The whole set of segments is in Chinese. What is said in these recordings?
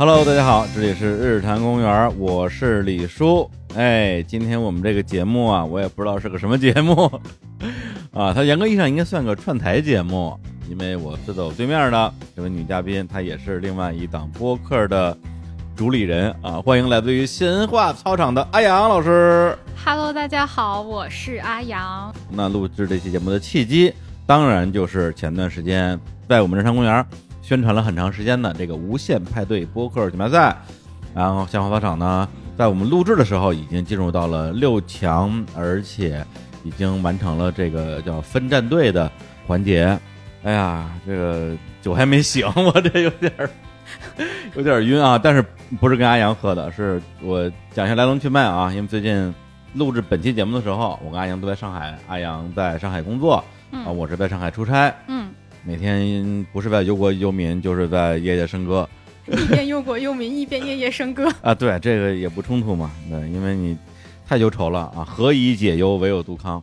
Hello，大家好，这里是日坛公园，我是李叔。哎，今天我们这个节目啊，我也不知道是个什么节目 啊，它严格意义上应该算个串台节目，因为我坐在我对面的这位女嘉宾，她也是另外一档播客的主理人啊。欢迎来自于闲话操场的阿阳老师。Hello，大家好，我是阿阳。那录制这期节目的契机，当然就是前段时间在我们日坛公园宣传了很长时间的这个无限派对播客锦标赛。然后鲜花操场呢，在我们录制的时候已经进入到了六强，而且已经完成了这个叫分战队的环节。哎呀，这个酒还没醒，我这有点儿 有点儿晕啊！但是不是跟阿阳喝的，是我讲一下来龙去脉啊。因为最近录制本期节目的时候，我跟阿阳都在上海，阿阳在上海工作嗯啊，我是在上海出差，嗯，每天不是在忧国忧民，就是在夜夜笙歌。一边忧国忧民，一边夜夜笙歌。啊，对，这个也不冲突嘛，对，因为你太忧愁了啊，何以解忧，唯有杜康。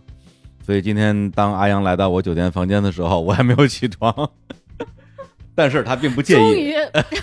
所以今天当阿阳来到我酒店房间的时候，我还没有起床，但是他并不介意。终于，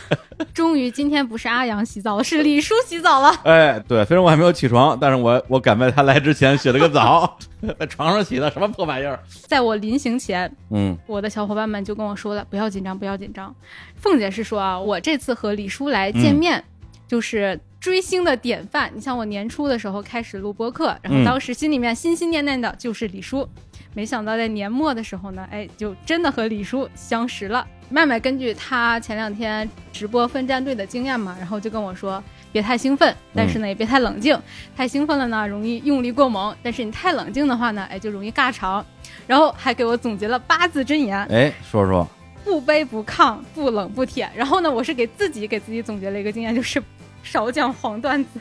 终于，今天不是阿阳洗澡了，是李叔洗澡了。哎，对，虽然我还没有起床，但是我我赶在他来之前洗了个澡，在床上洗的，什么破玩意儿？在我临行前，嗯我的小伙伴们就跟我说了，不要紧张，不要紧张。凤姐是说啊，我这次和李叔来见面，就是追星的典范。你像我年初的时候开始录播客，然嗯后当时心里面心心念念的就是李叔，没想到在年末的时候呢，哎，就真的和李叔相识了。麦麦根据他前两天直播分战队的经验嘛，然后就跟我说，别太兴奋，但是呢也别太冷静，太兴奋了呢容易用力过猛，但是你太冷静的话呢，哎就容易尬场。然后还给我总结了八字真言，哎，说说，不卑不亢，不冷不舔。然后呢，我是给自己给自己总结了一个经验，就是少讲黄段子。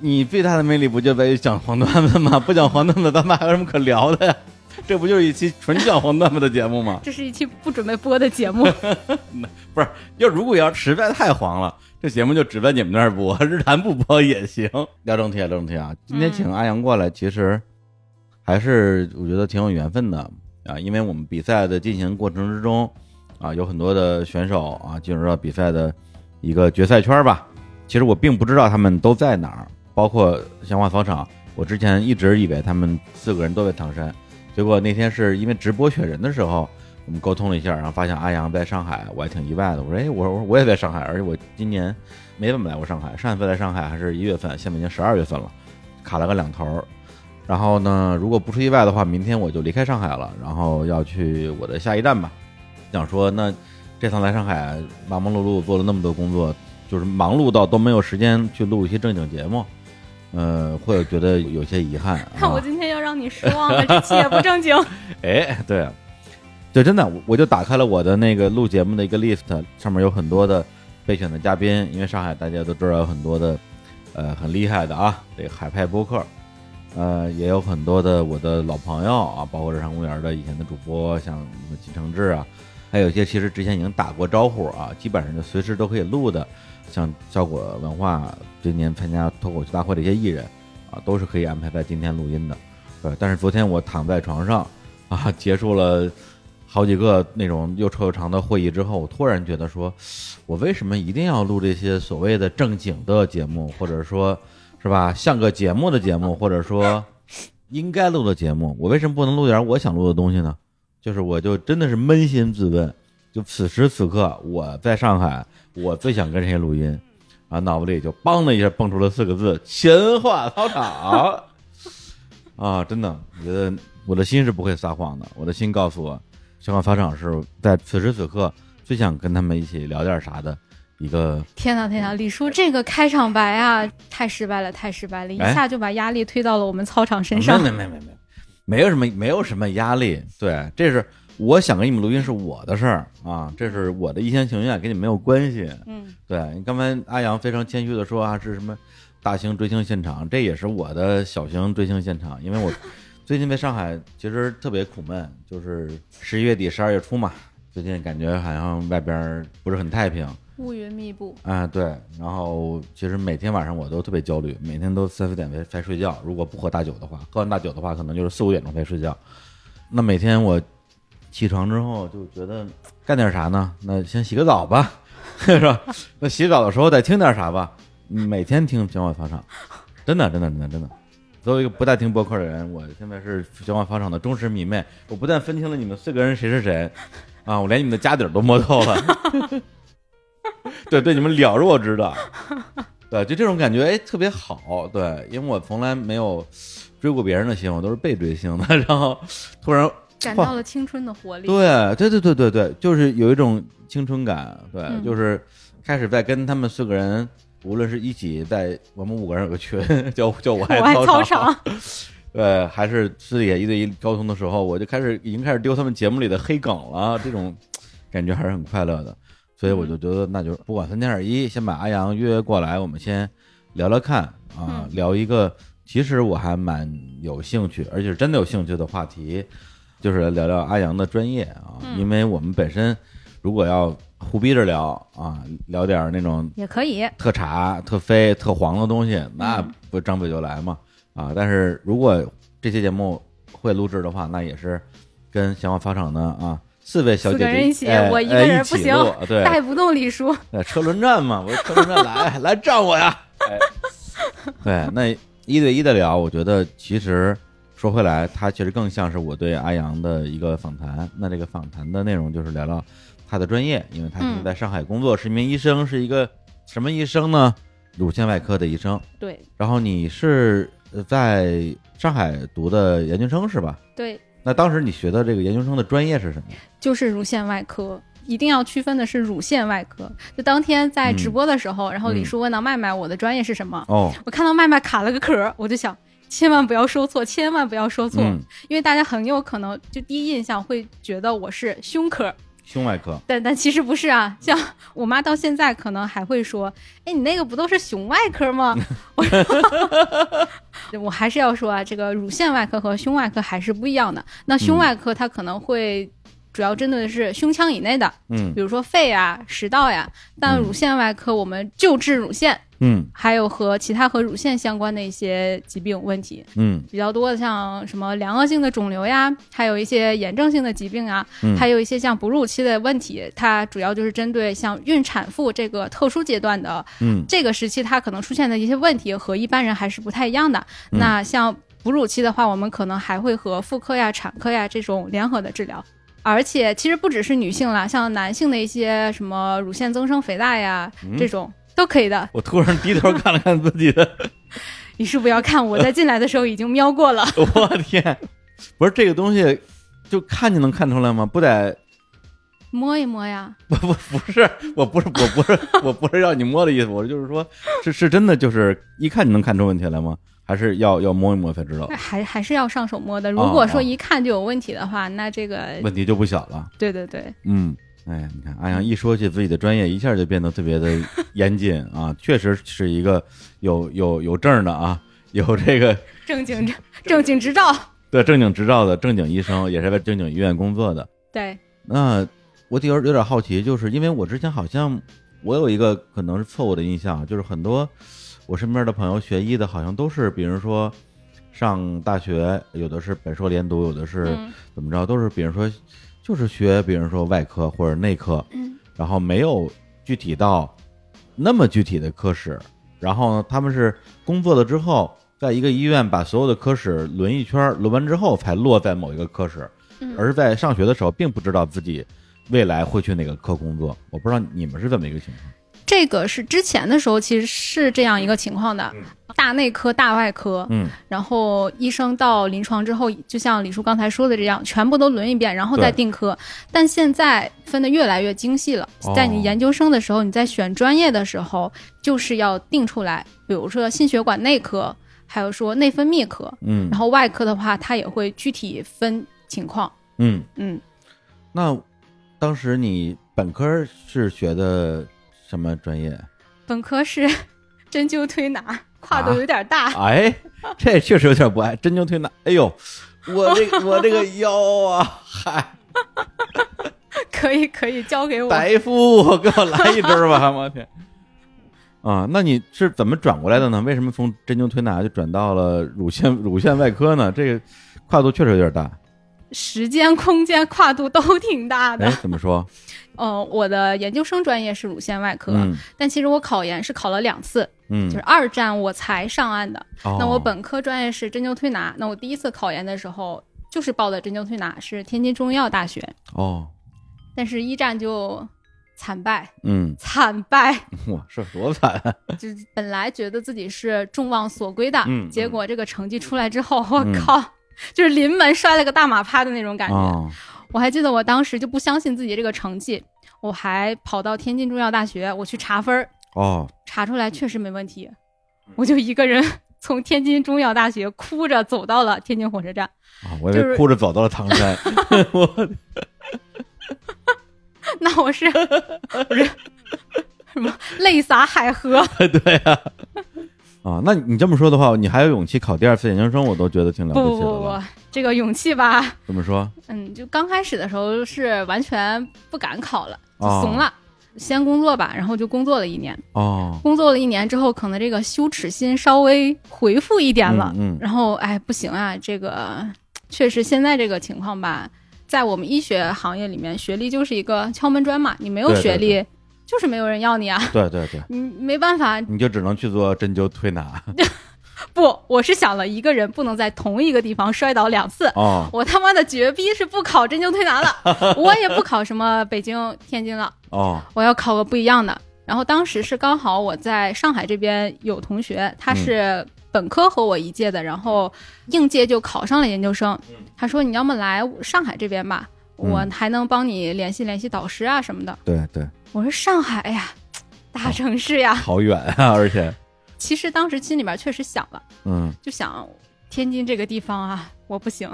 你最大的魅力不就在于讲黄段子吗？不讲黄段子，咱们还有什么可聊的呀？这不就是一期纯讲黄段子 的节目吗？这是一期不准备播的节目，不是，要如果要实在太黄了，这节目就只在你们那儿播，日坛不播也行。聊正题，聊正题啊！今天请阿阳过来，其实还是我觉得挺有缘分的啊，因为我们比赛的进行过程之中啊，有很多的选手啊进入到比赛的一个决赛圈吧。其实我并不知道他们都在哪儿，包括鲜花草场，我之前一直以为他们四个人都在唐山，结果那天是因为直播选人的时候。我们沟通了一下，然后发现阿阳在上海，我还挺意外的。我说，哎，我说我也在上海，而且我今年没怎么来过上海，上一次来上海还是一月份，现在已经十二月份了，卡了个两头儿。然后呢，如果不出意外的话，明天我就离开上海了，然后要去我的下一站吧。想说，那这趟来上海忙忙碌碌做了那么多工作，就是忙碌到都没有时间去录一些正经节目，呃，会觉得有些遗憾。看我啊今天要让你失望了，这期也不正经。哎，对，对，真的，我我就打开了我的那个录节目的一个 list，上面有很多的备选的嘉宾，因为上海大家都知道有很多的，呃，很厉害的啊，这个海派播客，呃，也有很多的我的老朋友啊，包括日常公园的以前的主播，像什么金承志啊，还有一些其实之前已经打过招呼啊，基本上就随时都可以录的，像效果文化今年参加脱口秀大会的一些艺人啊，都是可以安排在今天录音的。对，但是昨天我躺在床上啊，结束了好几个那种又臭又长的会议之后，我突然觉得说，我为什么一定要录这些所谓的正经的节目，或者说，是吧，像个节目的节目，或者说应该录的节目，我为什么不能录点我想录的东西呢？就是我就真的是扪心自问，就此时此刻我在上海，我最想跟谁录音？啊，脑子里就梆的一下蹦出了四个字：闲话操场。啊，真的，我觉得我的心是不会撒谎的，我的心告诉我，闲话操场是在此时此刻最想跟他们一起聊点啥的一个。天呐天呐，李叔这个开场白啊，太失败了，太失败了，一哎下就把压力推到了我们操场身上。没没没没没，没有什么没有什么压力，对，这是我想给你们录音是我的事儿啊，这是我的一厢情愿，跟你没有关系。嗯，对你刚才阿阳非常谦虚的说啊，是什么大型追星现场，这也是我的小型追星现场，因为我最近在上海其实特别苦闷，就是十一月底、十二月初嘛，最近感觉好像外边不是很太平乌云密布，啊，对，然后其实每天晚上我都特别焦虑，每天都三四点才才睡觉，如果不喝大酒的话，喝完大酒的话，可能就是四五点钟才睡觉。那每天我起床之后就觉得干点啥呢？那先洗个澡吧，是吧？那洗澡的时候得听点啥吧？每天听小马法场，真的，真的，真的，真的。作为一个不太听播客的人，我现在是小马法场的忠实迷妹。我不但分清了你们四个人谁是谁，啊，我连你们的家底儿都摸透了。对 对，你们了若指掌。对，就这种感觉，哎，特别好。对，因为我从来没有追过别人的星，我都是被追星的。然后突然感到了青春的活力。对，对，对，对，对，对，就是有一种青春感。对，就是开始在跟他们四个人。无论是一起在我们五个人有个群，叫叫我爱操场，对，还是私底下一对一沟通的时候，我就开始已经开始丢他们节目里的黑梗了，这种感觉还是很快乐的。所以我就觉得，那就不管三七二十一，先把阿阳约过来，我们先聊聊看啊，聊一个其实我还蛮有兴趣，而且是真的有兴趣的话题，就是聊聊阿阳的专业啊，因为我们本身如果要。互逼着聊啊，聊点那种也可以特茶、特飞、特黄的东西，那不张嘴就来嘛啊！但是如果这期节目会录制的话，那也是跟想法发场的啊四位小姐姐一起，我一个人不行，对，带不动李叔。车轮战嘛，我说车轮战来来战我呀！对，那一对一的聊，我觉得其实说回来，它其实更像是我对阿阳的一个访谈。那这个访谈的内容就是聊聊。他的专业，因为他现在在上海工作，是一名医生，是一个什么医生呢？乳腺外科的医生。对。然后你是在上海读的研究生是吧？对。那当时你学的这个研究生的专业是什么？就是乳腺外科，一定要区分的是乳腺外科。就当天在直播的时候，然后李叔问到麦麦我的专业是什么？哦。我看到麦麦卡了个壳，我就想千万不要说错，千万不要说错，因为大家很有可能就第一印象会觉得我是胸科。胸外科，但但其实不是啊，像我妈到现在可能还会说，哎，你那个不都是胸外科吗？我 我还是要说啊，这个乳腺外科和胸外科还是不一样的。那胸外科它可能会。主要针对的是胸腔以内的，嗯，比如说肺啊、食道呀。但乳腺外科我们就治乳腺，嗯，还有和其他和乳腺相关的一些疾病问题，嗯，比较多的像什么良恶性的肿瘤呀，还有一些炎症性的疾病啊，还有一些像哺乳期的问题，它主要就是针对像孕产妇这个特殊阶段的，嗯，这个时期它可能出现的一些问题和一般人还是不太一样的。那像哺乳期的话，我们可能还会和妇科呀、产科呀这种联合的治疗。而且其实不只是女性啦，像男性的一些什么乳腺增生、肥大呀，这种都可以的。我突然低头看了看自己的，你是不要看，我在进来的时候已经瞄过了。我天，不是这个东西，就看就能看出来吗？不得摸一摸呀？不不不是，我不是我不是我不是让你摸的意思，我就是说，是是真的，就是一看就能看出问题来吗？还是要要摸一摸才知道，还还是要上手摸的。如果说一看就有问题的话，那这个问题就不小了。对对对，嗯，哎，你看，阿阳一说起自己的专业，一下就变得特别的 严谨啊，确实是一个有有有证的啊，有这个正经正经执照，对正经执照的正经医生，也是在正经医院工作的。对，那我有有点好奇，就是因为我之前好像我有一个可能是错误的印象，就是很多。我身边的朋友学医的，好像都是，比如说上大学，有的是本硕连读，有的是怎么着，都是，比如说就是学，比如说外科或者内科，然后没有具体到那么具体的科室，然后呢，他们是工作了之后，在一个医院把所有的科室轮一圈，轮完之后才落在某一个科室，而是在上学的时候并不知道自己未来会去哪个科工作。我不知道你们是怎么一个情况。这个是之前的时候，其实是这样一个情况的，大内科、大外科，嗯，然后医生到临床之后，就像李叔刚才说的这样，全部都轮一遍，然后再定科。但现在分的越来越精细了，在你研究生的时候，你在选专业的时候，就是要定出来，比如说心血管内科，还有说内分泌科，嗯，然后外科的话，它也会具体分情况，嗯嗯。那当时你本科是学的？什么专业？本科是 针灸推拿，跨度有点大。哎，这确实有点不爱针灸推拿。哎呦，我这 我这个腰啊，嗨，可以可以交给我。白夫，给我来一针吧！我天，啊，那你是怎么转过来的呢？为什么从针灸推拿就转到了乳腺乳腺外科呢？这个跨度确实有点大。时间、空间跨度都挺大的哎。，怎么说？哦，我的研究生专业是乳腺外科，嗯。但其实我考研是考了两次，嗯，就是二战我才上岸的。哦。那我本科专业是针灸推拿，那我第一次考研的时候就是报的针灸推拿，是天津中医药大学，哦，但是一战就惨败，嗯，惨败，哇，是多惨啊！就是本来觉得自己是众望所归的，嗯。结果这个成绩出来之后，我嗯。靠，就是临门摔了个大马趴的那种感觉。哦，我还记得我当时就不相信自己这个成绩，我还跑到天津中药大学，我去查分儿，哦，查出来确实没问题，我就一个人从天津中药大学哭着走到了天津火车站。啊，我以就是为哭着走到了唐山，我 那我是不是 什么泪洒海河？对呀、啊，那你这么说的话，你还有勇气考第二次研究生，我都觉得挺了不不不不不起的。，这个勇气吧，怎么说？嗯，就刚开始的时候是完全不敢考了，就哦怂了。先工作吧，然后就工作了一年。哦，工作了一年之后，可能这个羞耻心稍微回复一点了。嗯嗯然后，哎，不行啊，这个确实现在这个情况吧，在我们医学行业里面，学历就是一个敲门砖嘛，你没有对对学历，就是没有人要你啊。对对对，你没办法，你就只能去做针灸推拿。不，我是想了一个人不能在同一个地方摔倒两次。哦我他妈的绝逼是不考针灸推拿了，我也不考什么北京、天津了，哦，我要考个不一样的。然后当时是刚好我在上海这边有同学，他是本科和我一届的，然后应届就考上了研究生。他说你要么来上海这边吧，嗯我还能帮你联系联系导师啊什么的。对对，我说上海呀，大城市呀。好远啊，而且，其实当时心里边确实想了，嗯。就想天津这个地方啊，我不行，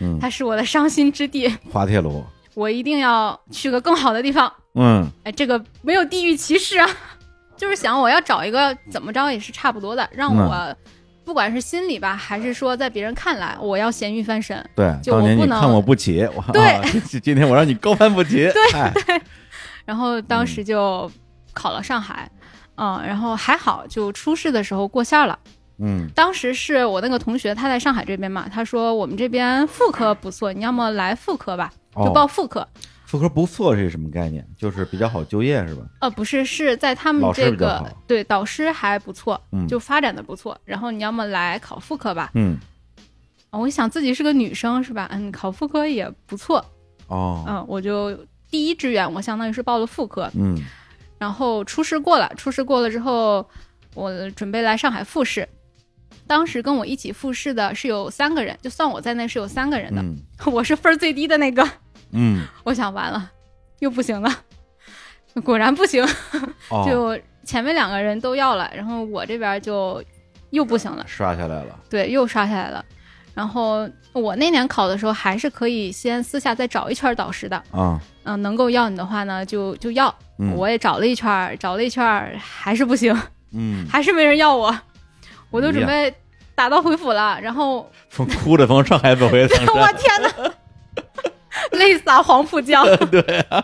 嗯，它是我的伤心之地，滑铁卢，我一定要去个更好的地方。嗯。哎，这个没有地域歧视啊，就是想我要找一个怎么着也是差不多的，让嗯。我不管是心里吧，还是说在别人看来，我要咸鱼翻身。对，就我不能你看我不起，我 对啊今今天我让你高攀不起，对，然后当时就考了上海，嗯，然后还好，就初试的时候过线了。嗯当时是我那个同学，他在上海这边嘛，他说我们这边妇科不错，你要么来妇科吧，就哦报妇科。妇科不错是什么概念？就是比较好就业是吧？呃，不是，是在他们这个对导师还不错，嗯就发展的不错。然后你要么来考妇科吧，嗯我一想自己是个女生是吧？嗯，考妇科也不错。哦嗯，我就第一志愿我相当于是报了妇科，嗯然后初试过了，初试过了之后，我准备来上海复试。当时跟我一起复试的是有三个人，就算我在内是有三个人的，嗯 我是分儿最低的那个。嗯。我想完了，又不行了，果然不行，哦，就前面两个人都要了，然后我这边就又不行了，刷下来了，对，又刷下来了。然后我那年考的时候，还是可以先私下再找一圈导师的，啊，嗯、能够要你的话呢，就就要。嗯。我也找了一圈，找了一圈，还是不行，嗯，还是没人要我，我都准备打道回府了。然后从 哭着从上海走回 唐我，天哪，泪洒黄浦江。对啊，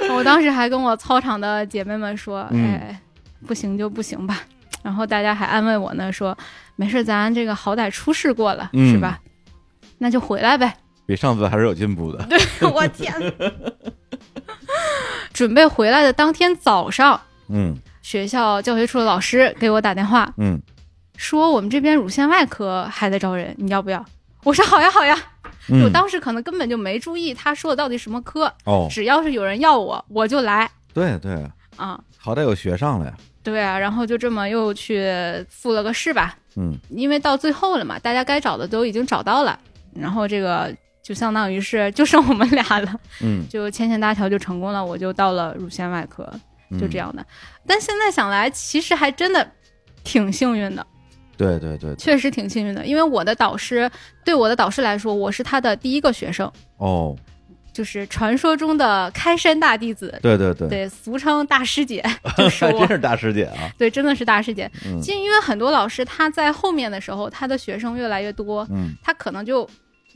我当时还跟我操场的姐妹们说：“嗯哎，不行就不行吧。”然后大家还安慰我呢，说：“没事，咱这个好歹初试过了，嗯是吧？那就回来呗。比上次还是有进步的，”对我天！准备回来的当天早上，嗯学校教学处的老师给我打电话嗯说：“我们这边乳腺外科还在招人，你要不要？”我说：“好呀，好呀。我嗯，当时可能根本就没注意他说的到底什么科，哦，只要是有人要我，我就来。对对，啊。好歹有学上了呀，对啊，然后就这么又去复了个试吧，嗯。因为到最后了嘛，大家该找的都已经找到了，然后这个就相当于是就剩我们俩了，嗯，就牵线搭桥就成功了，我就到了乳腺外科，嗯就这，样的。但现在想来，其实还真的挺幸运的，对对对，确实挺幸运的，因为我的导师对我的导师来说，我是他的第一个学生，哦，就是传说中的开山大弟子，对对对，对，俗称大师姐，就是我。真。是大师姐啊，对，真的是大师姐。嗯。其实因为很多老师他在后面的时候，他的学生越来越多，嗯。他可能就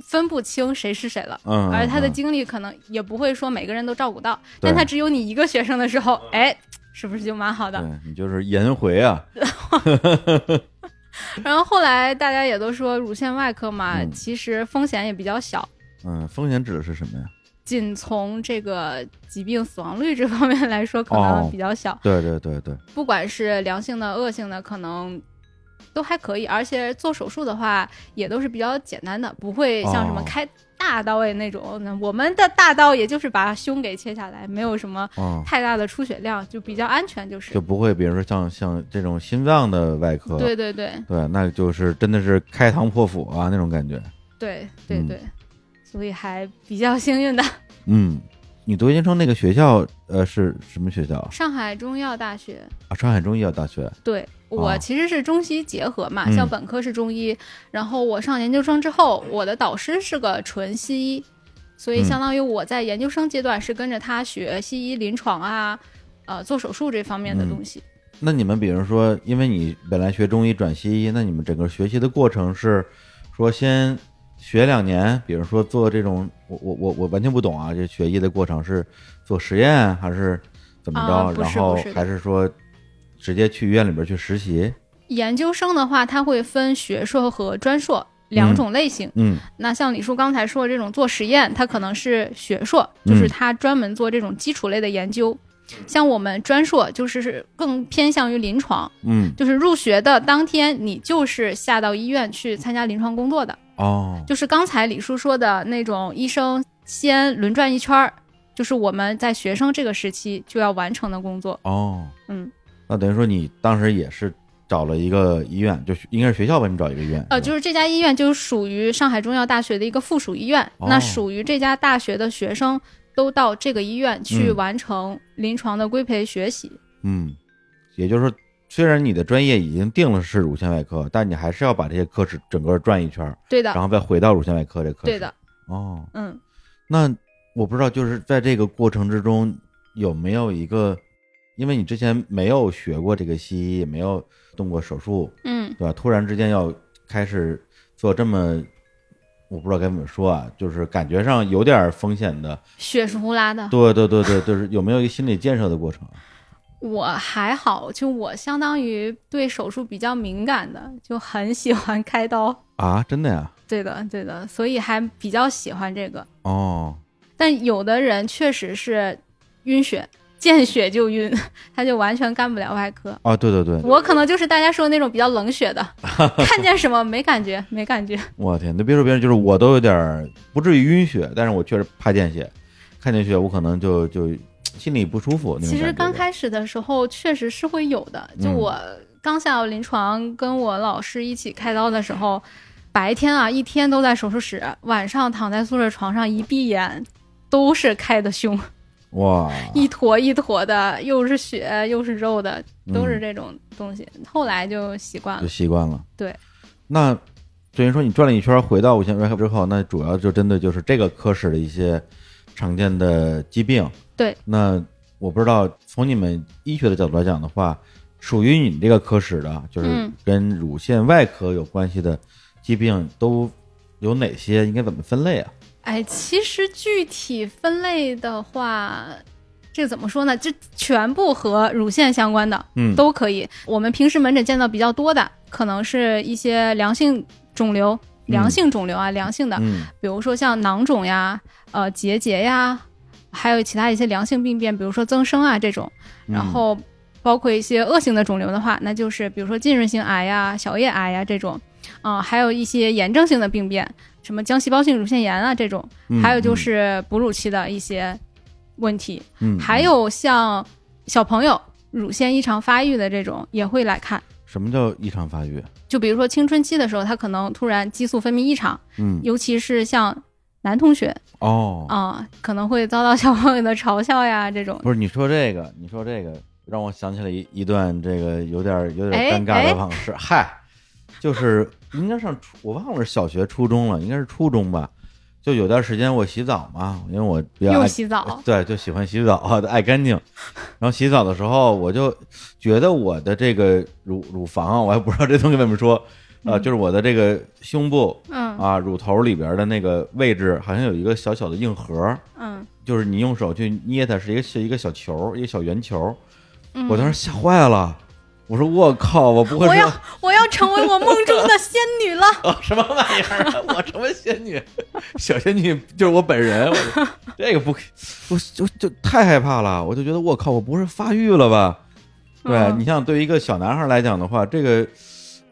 分不清谁是谁了。嗯，而他的嗯精力可能也不会说每个人都照顾到，对。但他只有你一个学生的时候，哎，是不是就蛮好的？对你就是颜回啊，然后后来大家也都说乳腺外科嘛，嗯其实风险也比较小，嗯，风险指的是什么呀？仅从这个疾病死亡率这方面来说，可哦能比较小。对对对对，不管是良性的、恶性的，可能都还可以。而且做手术的话，也都是比较简单的，不会像什么哦开大刀位那种。那我们的大刀也就是把胸给切下来，没有什么哦，太大的出血量，就比较安全，就是就。不会，比如说像像这种心脏的外科，对对对对，那就是真的是开膛破腹啊那种感觉。对对嗯对，所以还比较幸运的。嗯，你读研究生那个学校，呃，是什么学校啊？上海中医药大学，啊，上海中医药大学。对我哦其实是中西结合嘛，嗯像本科是中医，然后我上研究生之后，我的导师是个纯西医，所以嗯相当于我在研究生阶段是跟着他学西医临床啊，呃，做手术这方面的嗯东西。那你们比如说，因为你本来学中医转西医，那你们整个学习的过程是说先学两年，比如说做这种，我我我我完全不懂啊，这学医的过程是做实验还是怎么着？啊然后还是说直接去医院里边去实习？研究生的话，它会分学硕和专硕两种类型。嗯那像李叔刚才说的这种做实验，它可能是学硕，就是他专门做这种基础类的研究。像我们专硕就是更偏向于临床，嗯就是入学的当天，你就是下到医院去参加临床工作的，哦。就是刚才李叔说的那种医生先轮转一圈儿，就是我们在学生这个时期就要完成的工作。哦，嗯，那等于说你当时也是找了一个医院，就应该是学校帮你找一个医院，呃，就是这家医院就属于上海中药大学的一个附属医院，哦。那属于这家大学的学生都到这个医院去嗯。完成临床的规培学习。嗯，也就是说，虽然你的专业已经定了是乳腺外科，但你还是要把这些科室整个转一圈儿，对的，然后再回到乳腺外科这科室。对。的，哦，嗯。那我不知道，就是在这个过程之中有没有一个，因为你之前没有学过这个西医，也没有动过手术，嗯，对吧？突然之间要开始做这么，我不知道该怎么说啊，就是感觉上有点风险的。血是呼啦的。对对对对，就是有没有一个心理建设的过程啊？我还好，就我相当于对手术比较敏感的，就很喜欢开刀。啊，真的呀？对的，对的，所以还比较喜欢这个。哦，但有的人确实是晕血，见血就晕，他就完全干不了外科。啊，对对对，我可能就是大家说的那种比较冷血的，看见什么没感觉，没感觉。我天，那别说别人，就是我都有点儿不至于晕血，但是我确实怕见血，看见血我可能就就心里不舒服其实刚开始的时候确实是会有的，就嗯我刚下到临床，跟我老师一起开刀的时候，白天啊一天都在手术室，晚上躺在宿舍床上一闭眼。都是开的胸，哇，一坨一坨的，又是血又是肉的，都是嗯这种东西。后来就习惯了就了。习惯了。对，那等于说你转了一圈回到五线外科之后，那主要就针对就是这个科室的一些常见的疾病。对，那我不知道从你们医学的角度来讲的话，属于你这个科室的，就是嗯跟乳腺外科有关系的疾病都有哪些？应该怎么分类啊？哎，其实具体分类的话，这个怎么说呢？这全部和乳腺相关的，嗯都可以。我们平时门诊见到比较多的，可能是一些良性肿瘤，良性肿瘤啊，良性的，嗯比如说像囊肿呀、呃结节呀，还有其他一些良性病变，比如说增生啊这种。嗯然后包括一些恶性的肿瘤的话，那就是比如说浸润性癌呀、小叶癌呀这种，啊、还有一些炎症性的病变，什么浆细胞性乳腺炎啊这种，嗯还有就是哺乳期的一些问题，嗯，嗯还有像小朋友乳腺异常发育的这种也会来看。什么叫异常发育？就比如说青春期的时候，他可能突然激素分泌异常，嗯尤其是像男同学哦，啊、可能会遭到小朋友的嘲笑呀 这种。不是你说这个，你说这个让我想起了一一段这个有点有哎点尴尬哎的往事。嗨，就是应该上初，我忘了是小学、初中了，应该是初中吧。就有段时间我洗澡嘛，因为我比较又爱洗澡，对，就喜欢洗澡，爱干净。然后洗澡的时候，我就觉得我的这个乳乳房啊，我还不知道这东西怎么说，呃，就是我的这个胸部嗯啊，乳头里边的那个位置，好像有一个小小的硬核，嗯就是你用手去捏它，是一个是一个小球，一个小圆球。嗯，我当时吓坏了，我说我靠，我不会我要我要成为我梦中的仙女了。哦什么玩意儿啊！我成为仙女，小仙女就是我本人，我 这个不，我就就太害怕了，我就觉得我靠，我不是发育了吧？对、嗯你像对于一个小男孩来讲的话，这个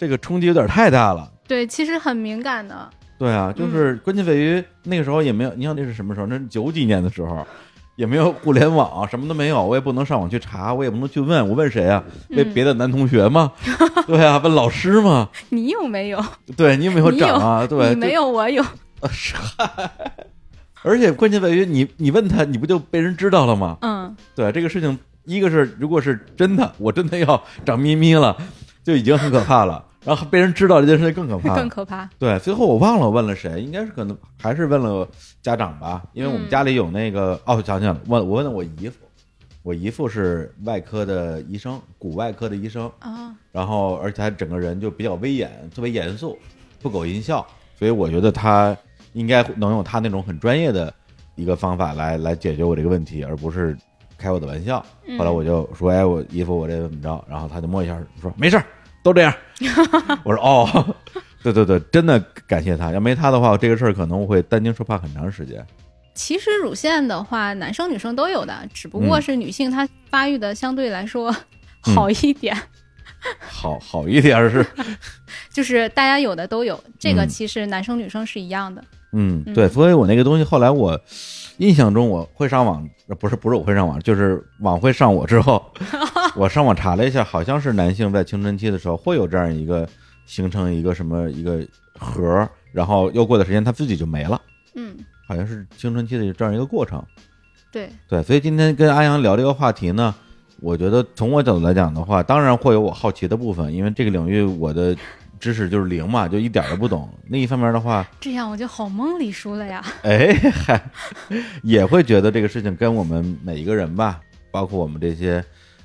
这个冲击有点太大了。对，其实很敏感的。对啊，就是嗯关键在于那个时候也没有，你想那是什么时候？那是九几年的时候，也没有互联网，什么都没有，我也不能上网去查，我也不能去问，我问谁啊？问嗯别的男同学吗？对啊，问老师吗？你有没有？对你有没有长啊？对，你没有，我有。是，而且关键在于你，你问他，你不就被人知道了吗？嗯，对这个事情，一个是如果是真的，我真的要长咪咪了，就已经很可怕了。然后被人知道这件事情更可怕。更可怕。对，最后我忘了我问了谁，应该是可能还是问了家长吧，因为我们嗯家里有那个、哦，想起来了，问我问了我姨父，我姨父是外科的医生，骨外科的医生，啊，然后而且他整个人就比较威严，特别严肃，不苟言笑，所以我觉得他应该能用他那种很专业的一个方法来来解决我这个问题，而不是开我的玩笑。嗯后来我就说，哎，我姨夫我这怎么着？然后他就摸一下说没事儿，都这样。我说哦，对对对，真的感谢他，要没他的话，我这个事儿可能会担惊受怕很长时间。其实乳腺的话，男生女生都有的，只不过嗯是女性她发育的相对来说嗯 好一点，好好一点是，就是大家有的都有。这个嗯其实男生女生是一样的。嗯，嗯对，所以我那个东西后来我印象中我会上网，呃不是不是我会上网，就是网会上我之后，我上网查了一下，好像是男性在青春期的时候会有这样一个形成一个什么一个核儿，然后又过段时间他自己就没了，嗯，好像是青春期的这样一个过程。对，对，所以今天跟阿阳聊这个话题呢，我觉得从我角度来讲的话，当然会有我好奇的部分，因为这个领域我的知识就是零嘛，就一点儿都不懂。另一方面的话，这样我就好蒙李叔了呀。哎，嗨，也会觉得这个事情跟我们每一个人吧，包括我们这些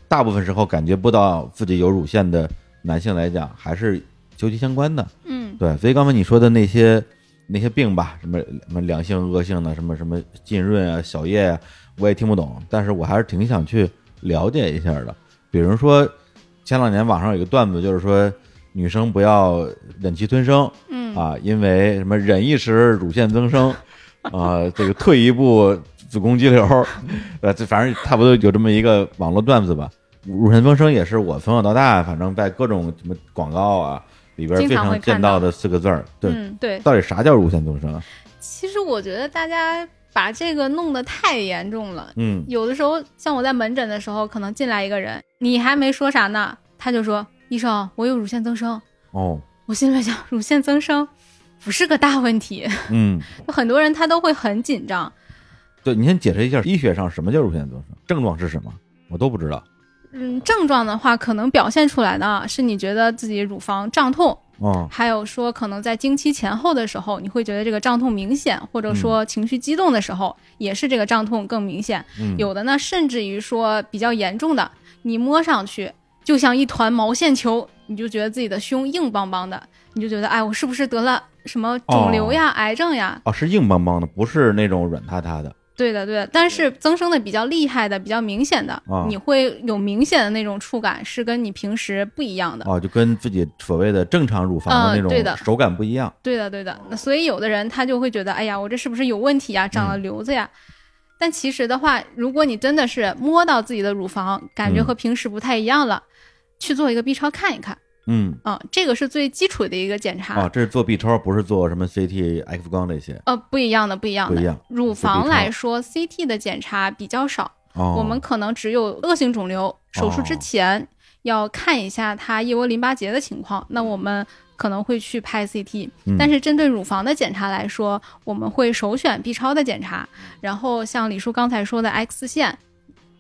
大部分时候感觉不到自己有乳腺的男性来讲，还是究其相关的。嗯对，所以刚才你说的那些那些病吧，什么什么良性、恶性的，什么什么浸润啊、小叶啊，我也听不懂，但是我还是挺想去了解一下的。比如说，前两年网上有一个段子，就是说女生不要忍气吞声，嗯啊，因为什么忍一时乳腺增生，啊，这个退一步子宫肌瘤，呃，这反正差不多有这么一个网络段子吧。乳腺增生也是我从小到大，反正在各种什么广告啊里边非经常见到的四个字儿。对，嗯，对。到底啥叫乳腺增生啊？其实我觉得大家把这个弄得太严重了。嗯，有的时候，像我在门诊的时候，可能进来一个人，你还没说啥呢，他就说：“医生，我有乳腺增生。哦，”我心里想，乳腺增生不是个大问题，嗯，很多人他都会很紧张。对你先解释一下医学上什么叫乳腺增生，症状是什么？我都不知道。嗯，症状的话，可能表现出来的是你觉得自己乳房胀痛，哦，还有说可能在经期前后的时候，你会觉得这个胀痛明显，或者说情绪激动的时候，也是这个胀痛更明显。嗯，有的呢，甚至于说比较严重的，你摸上去就像一团毛线球，你就觉得自己的胸硬邦邦的，你就觉得哎，我是不是得了什么肿瘤呀、癌症呀？哦，是硬邦邦的，不是那种软塌塌的。对的，对的。但是增生的比较厉害的、比较明显的，啊你会有明显的那种触感，是跟你平时不一样的。哦，就跟自己所谓的正常乳房的那种手感不一样。对的，对的。那所以有的人他就会觉得，哎呀，我这是不是有问题呀？长了瘤子呀？但其实的话，如果你真的是摸到自己的乳房，感觉嗯和平时不太一样了，去做一个 B 超看一看。嗯，啊、这个是最基础的一个检查。哦，这是做 B 超，不是做什么 CT、X 光这些。呃，不一样的，不一样的。不一样乳房来说，CT 的检查比较少，哦，我们可能只有恶性肿瘤，手术之前要看一下它腋窝淋巴结的情况，那我们可能会去拍 CT。嗯但是针对乳房的检查来说，我们会首选 B 超的检查，然后像李叔刚才说的 X 线，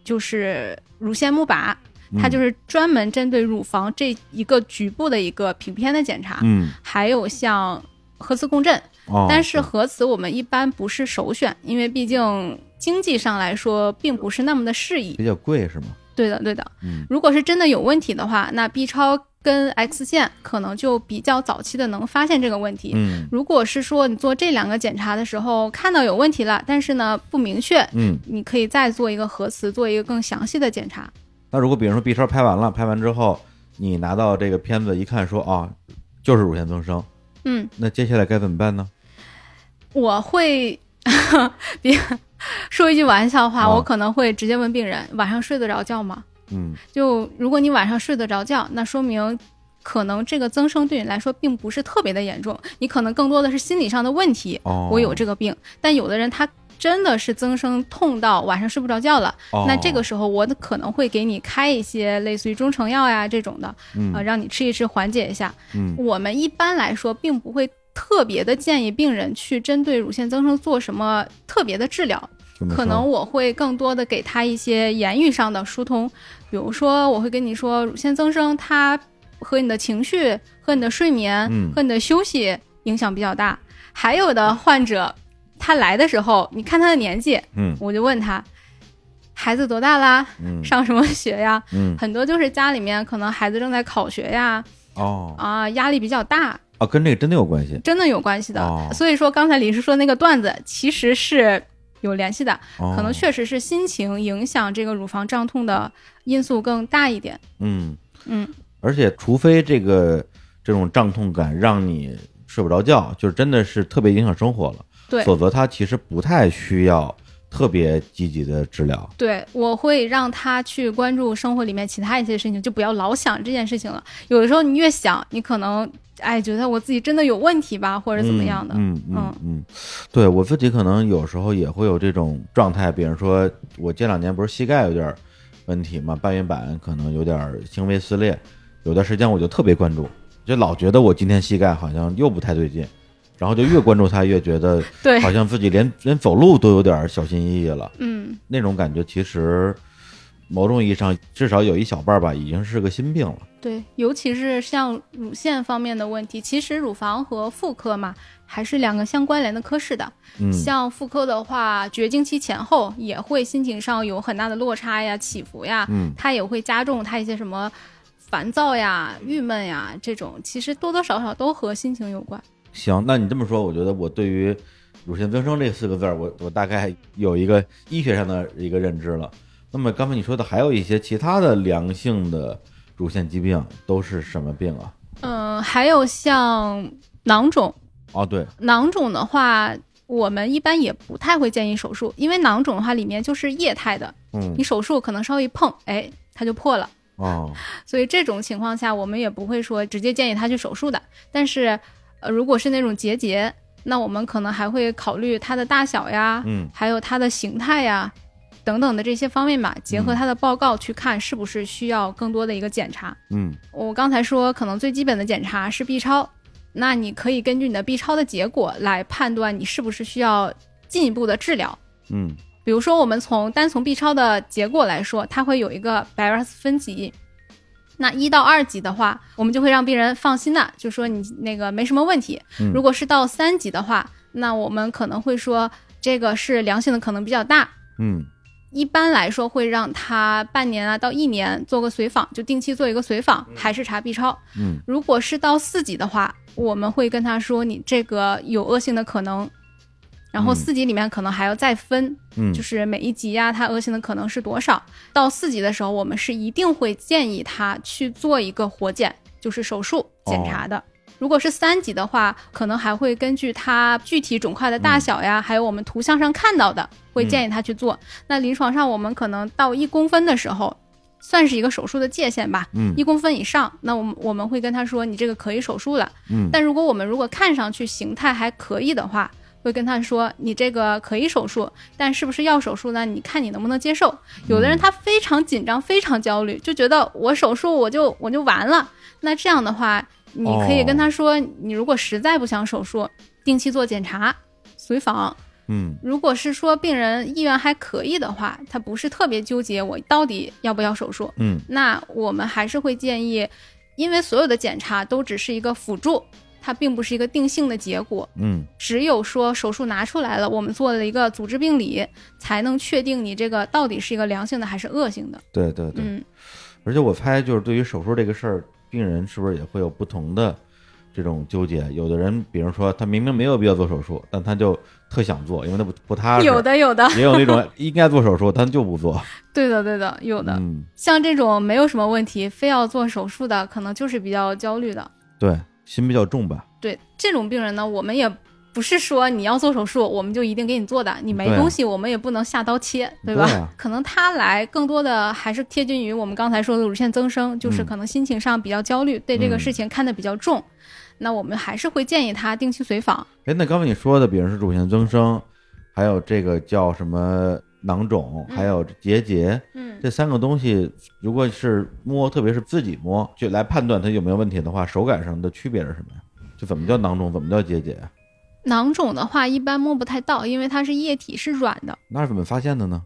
就是乳腺钼靶，它就是专门针对乳房这一个局部的一个平片的检查。嗯，还有像核磁共振，哦，但是核磁我们一般不是首选，因为毕竟经济上来说并不是那么的适宜。比较贵是吗？对的，对的。嗯如果是真的有问题的话，那 B 超跟 X 线可能就比较早期的能发现这个问题。嗯如果是说你做这两个检查的时候看到有问题了，但是呢不明确，嗯。你可以再做一个核磁，做一个更详细的检查。那如果比如说 B 超拍完了，拍完之后你拿到这个片子一看说啊，就是乳腺增生，嗯，那接下来该怎么办呢？我会 别说一句玩笑话，啊我可能会直接问病人晚上睡得着觉吗？嗯就如果你晚上睡得着觉，那说明可能这个增生对你来说并不是特别的严重，你可能更多的是心理上的问题。哦，我有这个病，但有的人他真的是增生痛到晚上睡不着觉了，哦，那这个时候我可能会给你开一些类似于中成药呀这种的，嗯。呃，让你吃一吃缓解一下。嗯。我们一般来说并不会特别的建议病人去针对乳腺增生做什么特别的治疗，可能我会更多的给他一些言语上的疏通，比如说我会跟你说，乳腺增生它和你的情绪、和你的睡眠、嗯。和你的休息影响比较大。还有的患者，他来的时候，你看他的年纪，嗯。我就问他，孩子多大啦？嗯。上什么学呀？嗯。很多就是家里面可能孩子正在考学呀，哦。啊，压力比较大，啊，跟这个真的有关系。真的有关系的。哦。所以说，刚才李师说那个段子其实是有联系的，哦，可能确实是心情影响这个乳房胀痛的因素更大一点。嗯，嗯，而且除非这个这种胀痛感让你睡不着觉，就是真的是特别影响生活了，对否则他其实不太需要特别积极的治疗。对，我会让他去关注生活里面其他一些事情，就不要老想这件事情了。有的时候你越想，你可能哎觉得我自己真的有问题吧，或者怎么样的。嗯嗯嗯嗯，对我自己可能有时候也会有这种状态，比如说我这两年不是膝盖有点问题嘛，半月板可能有点轻微撕裂，有段时间我就特别关注，就老觉得我今天膝盖好像又不太对劲，然后就越关注他越觉得 对，好像自己连连走路都有点小心翼翼了，嗯，那种感觉其实某种意义上至少有一小半吧，已经是个心病了。对，尤其是像乳腺方面的问题，其实乳房和妇科嘛，还是两个相关联的科室的。嗯像妇科的话，绝经期前后也会心情上有很大的落差呀、起伏呀，嗯它也会加重它一些什么烦躁呀、郁闷呀这种，其实多多少少都和心情有关。行，那你这么说，我觉得我对于乳腺增生这四个字儿，我我大概有一个医学上的一个认知了。那么刚才你说的还有一些其他的良性的乳腺疾病都是什么病啊？嗯，还有像囊肿，哦，对，囊肿的话，我们一般也不太会建议手术，因为囊肿的话里面就是液态的，嗯你，手术可能稍微一碰，哎，它就破了。哦，所以这种情况下，我们也不会说直接建议他去手术的。但是，呃，如果是那种结节，那我们可能还会考虑它的大小呀，嗯还有它的形态呀，等等的这些方面吧，结合它的报告去看是不是需要更多的一个检查。嗯我刚才说，可能最基本的检查是 B 超，那你可以根据你的 B 超的结果来判断你是不是需要进一步的治疗。嗯比如说，我们从单从 B 超的结果来说，它会有一个 BRAS 分级。那一到二级的话，我们就会让病人放心的，就说你那个没什么问题。嗯如果是到三级的话，那我们可能会说这个是良性的可能比较大。嗯一般来说会让他半年啊到一年做个随访，就定期做一个随访，还是查 B 超。嗯如果是到四级的话，我们会跟他说你这个有恶性的可能，然后嗯四级里面可能还要再分，嗯，就是每一级呀、它恶性的可能是多少。到四级的时候，我们是一定会建议他去做一个活检，就是手术检查的。如果是三级的话，可能还会根据它具体肿块的大小呀，还有我们图像上看到的，会建议他去做。那临床上我们可能到一公分的时候，算是一个手术的界限吧。嗯一公分以上，那我们我们会跟他说，你这个可以手术了。嗯但如果我们如果看上去形态还可以的话，会跟他说你这个可以手术，但是不是要手术呢？你看你能不能接受。有的人他非常紧张，非常焦虑，就觉得我手术我就我就完了。那这样的话，你可以跟他说，你如果实在不想手术，定期做检查、随访。嗯如果是说病人意愿还可以的话，他不是特别纠结我到底要不要手术，嗯那我们还是会建议，因为所有的检查都只是一个辅助，它并不是一个定性的结果。嗯只有说手术拿出来了，我们做了一个组织病理，才能确定你这个到底是一个良性的还是恶性的。对对对。嗯，而且我猜，就是对于手术这个事儿，病人是不是也会有不同的这种纠结。有的人，比如说他明明没有必要做手术，但他就特想做，因为他不不踏实。有的有的，也有那种 应该做手术，但就不做。对的对的，有的。嗯，像这种没有什么问题，非要做手术的，可能就是比较焦虑的。对，心比较重吧。对这种病人呢，我们也不是说你要做手术，我们就一定给你做的。你没东西，我们也不能下刀切，对吧？对啊可能他来更多的还是贴近于我们刚才说的乳腺增生，就是嗯可能心情上比较焦虑，对这个嗯事情看得比较重。那我们还是会建议他定期随访。哎，那刚才你说的，比如是乳腺增生，还有这个叫什么囊肿，嗯还有结节，嗯，这三个东西，如果是摸，特别是自己摸，就来判断它有没有问题的话，手感上的区别是什么呀？就怎么叫囊肿，怎么叫结节呀？囊肿的话一般摸不太到，因为它是液体，是软的，那是怎么发现的呢？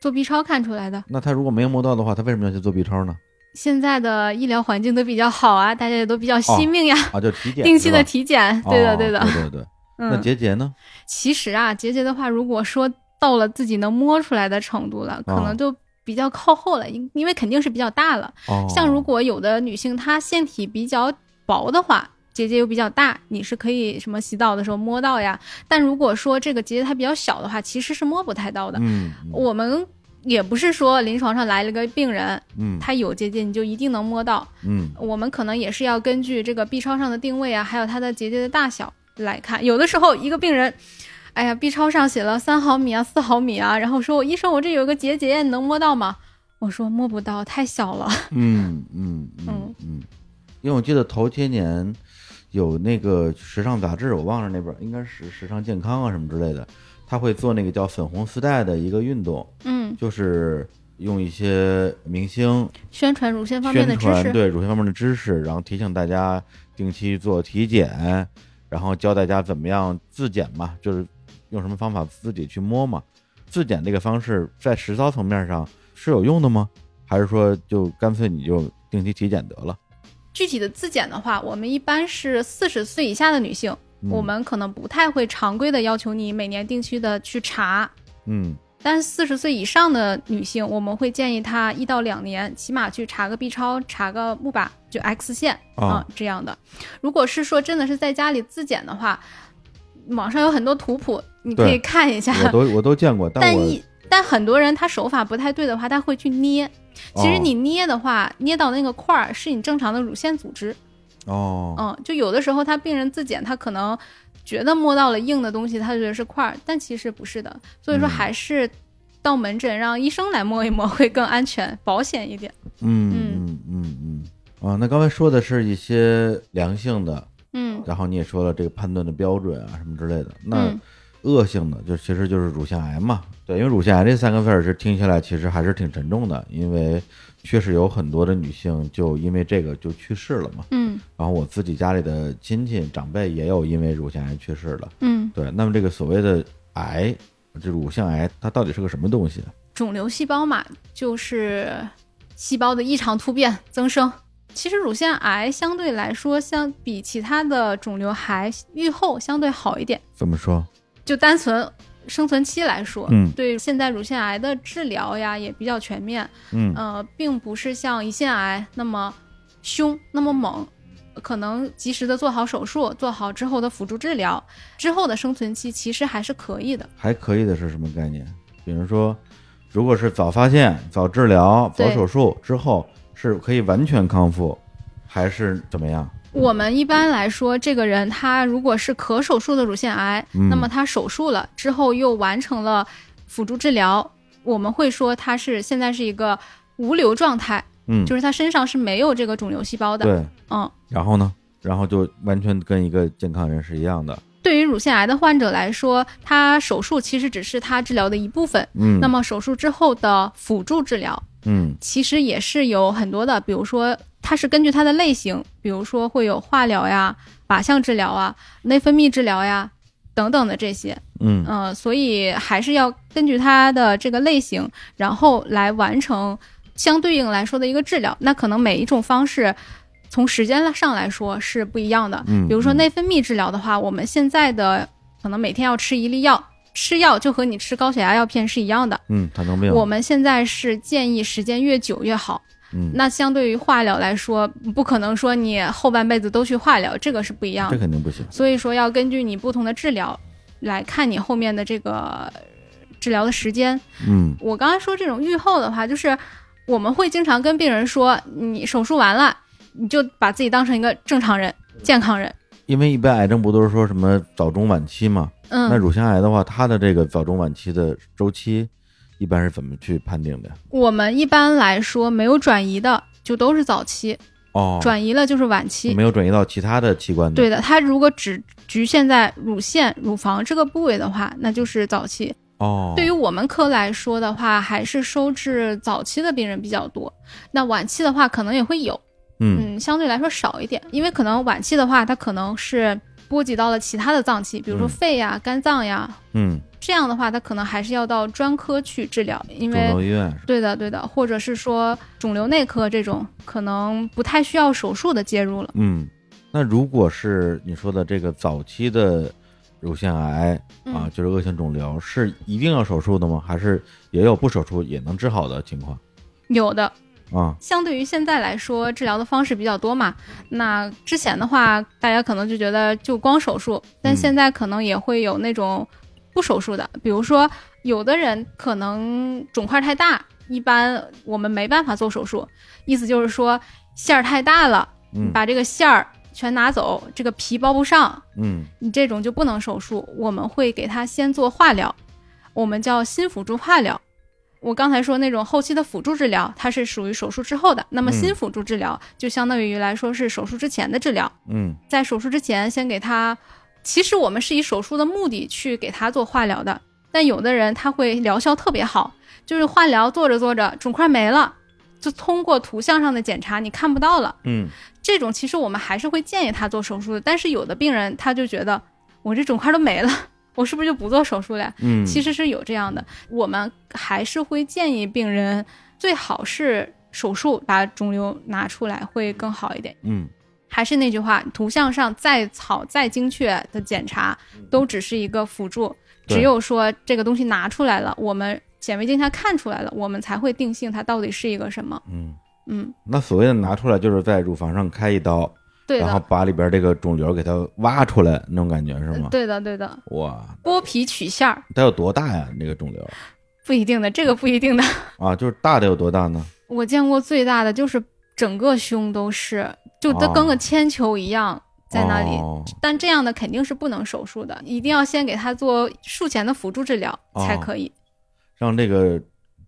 做 B 超看出来的。那他如果没有摸到的话，他为什么要去做 B 超呢？现在的医疗环境都比较好啊，大家也都比较惜命呀，啊，就体检，定期的体检。对的，哦对的。对对对。那嗯，结节呢？其实啊，结节的话，如果说到了自己能摸出来的程度了，可哦能就比较靠后了，因因为肯定是比较大了。哦，像如果有的女性她腺体比较薄的话，结节又比较大，你是可以什么洗澡的时候摸到呀。但如果说这个结节它比较小的话，其实是摸不太到的。嗯，嗯我们也不是说临床上来了个病人，嗯他有结节你就一定能摸到。嗯我们可能也是要根据这个 B 超上的定位啊，还有它的结节的大小来看。有的时候一个病人，哎呀，B 超上写了三毫米啊、四毫米啊，然后说我医生我这有个结节，你能摸到吗？我说摸不到，太小了。嗯嗯嗯嗯嗯，因为我记得头些年有那个时尚杂志，我忘了那本，应该是《时尚健康》啊什么之类的，他会做那个叫粉红丝带的一个运动，嗯，就是用一些明星宣传乳腺方面的知识。对乳腺方面的知识，然后提醒大家定期做体检，然后教大家怎么样自检嘛，就是用什么方法自己去摸嘛。自检这个方式在实操层面上是有用的吗？还是说就干脆你就定期体检得了？具体的自检的话，我们一般是四十岁以下的女性，嗯我们可能不太会常规的要求你每年定期的去查。嗯但是四十岁以上的女性，我们会建议她一到两年起码去查个 B 超，查个钼靶，就 X 线啊啊、这样的。如果是说真的是在家里自检的话，网上有很多图谱，你可以看一下。我都我都见过，但但一但很多人他手法不太对的话，他会去捏。其实哦你捏的话，捏到那个块儿是你正常的乳腺组织。哦嗯，就有的时候他病人自检，他可能觉得摸到了硬的东西，他觉得是块儿，但其实不是的。所以说嗯还是到门诊让医生来摸一摸会更安全、保险一点。嗯嗯嗯嗯啊，那刚才说的是一些良性的，嗯然后你也说了这个判断的标准啊什么之类的，那。嗯恶性的就其实就是乳腺癌嘛，对，因为乳腺癌这三个字儿是听起来其实还是挺沉重的，因为确实有很多的女性就因为这个就去世了嘛。嗯然后我自己家里的亲戚长辈也有因为乳腺癌去世了。嗯，对，那么这个所谓的癌，这乳腺癌它到底是个什么东西？肿瘤细胞嘛，就是细胞的异常突变增生。其实乳腺癌相对来说，相比其他的肿瘤还预后相对好一点。怎么说？就单纯生存期来说，嗯对现在乳腺癌的治疗呀也比较全面，嗯呃，并不是像胰腺癌那么凶那么猛，可能及时的做好手术，做好之后的辅助治疗，之后的生存期其实还是可以的。还可以的是什么概念？比如说，如果是早发现、早治疗、早手术之后，是可以完全康复，还是怎么样？我们一般来说，这个人他如果是可手术的乳腺癌，嗯那么他手术了之后又完成了辅助治疗，我们会说他是现在是一个无瘤状态，嗯，就是他身上是没有这个肿瘤细胞的。对。嗯，然后呢？然后就完全跟一个健康人是一样的。对于乳腺癌的患者来说，他手术其实只是他治疗的一部分。嗯，那么手术之后的辅助治疗，嗯其实也是有很多的，比如说它是根据它的类型，比如说会有化疗呀、靶向治疗啊、内分泌治疗呀等等的这些。嗯嗯、所以还是要根据它的这个类型，然后来完成相对应来说的一个治疗。那可能每一种方式。从时间上来说是不一样的，嗯比如说嗯内分泌治疗的话，我们现在的可能每天要吃一粒药，吃药就和你吃高血压药片是一样的。嗯，糖尿病。我们现在是建议时间越久越好。嗯，那相对于化疗来说，不可能说你后半辈子都去化疗，这个是不一样的这。肯定不行。所以说要根据你不同的治疗来看你后面的这个治疗的时间。嗯我刚才说这种预后的话，就是我们会经常跟病人说，你手术完了，你就把自己当成一个正常人、健康人。因为一般癌症不都是说什么早中晚期嘛？那嗯，乳腺癌的话，它的这个早中晚期的周期一般是怎么去判定的？我们一般来说没有转移的就都是早期，哦，转移了就是晚期。没有转移到其他的器官的。对的，它如果只局限在乳腺、乳房这个部位的话，那就是早期。哦，对于我们科来说的话，还是收治早期的病人比较多。那晚期的话，可能也会有，嗯嗯，相对来说少一点，因为可能晚期的话，它可能是波及到了其他的脏器，比如说嗯肺呀、肝脏呀，嗯，这样的话，他可能还是要到专科去治疗，因肿瘤为医院是对的对的，或者是说肿瘤内科这种可能不太需要手术的介入了。嗯，那如果是你说的这个早期的乳腺癌啊，嗯，就是恶性肿瘤，是一定要手术的吗？还是也有不手术也能治好的情况有的，啊？相对于现在来说，治疗的方式比较多嘛。那之前的话，大家可能就觉得就光手术，但嗯现在可能也会有那种不手术的，比如说有的人可能肿块太大，一般我们没办法做手术，意思就是说馅儿太大了，嗯把这个馅儿全拿走，这个皮包不上，嗯你这种就不能手术，我们会给他先做化疗，我们叫新辅助化疗。我刚才说那种后期的辅助治疗，它是属于手术之后的。那么嗯新辅助治疗就相当于来说是手术之前的治疗，嗯在手术之前先给他，其实我们是以手术的目的去给他做化疗的。但有的人他会疗效特别好，就是化疗做着做着肿块没了，就通过图像上的检查你看不到了。嗯这种其实我们还是会建议他做手术的，但是有的病人他就觉得我这肿块都没了，我是不是就不做手术了呀？嗯，其实是有这样的，我们还是会建议病人最好是手术把肿瘤拿出来会更好一点。嗯还是那句话，图像上再草再精确的检查，都只是一个辅助，只有说这个东西拿出来了，我们显微镜下看出来了，我们才会定性它到底是一个什么。嗯，嗯，那所谓的拿出来，就是在乳房上开一刀，对然后，把里边这个肿瘤给它挖出来，那种感觉是吗？对的，对的，哇，剥皮取馅儿它有多大呀？那个肿瘤不一定的，这个不一定的。啊，就是大的有多大呢？我见过最大的就是整个胸都是，就它跟个铅球一样在那里。哦但这样的肯定是不能手术的，一定要先给他做术前的辅助治疗哦才可以。让这个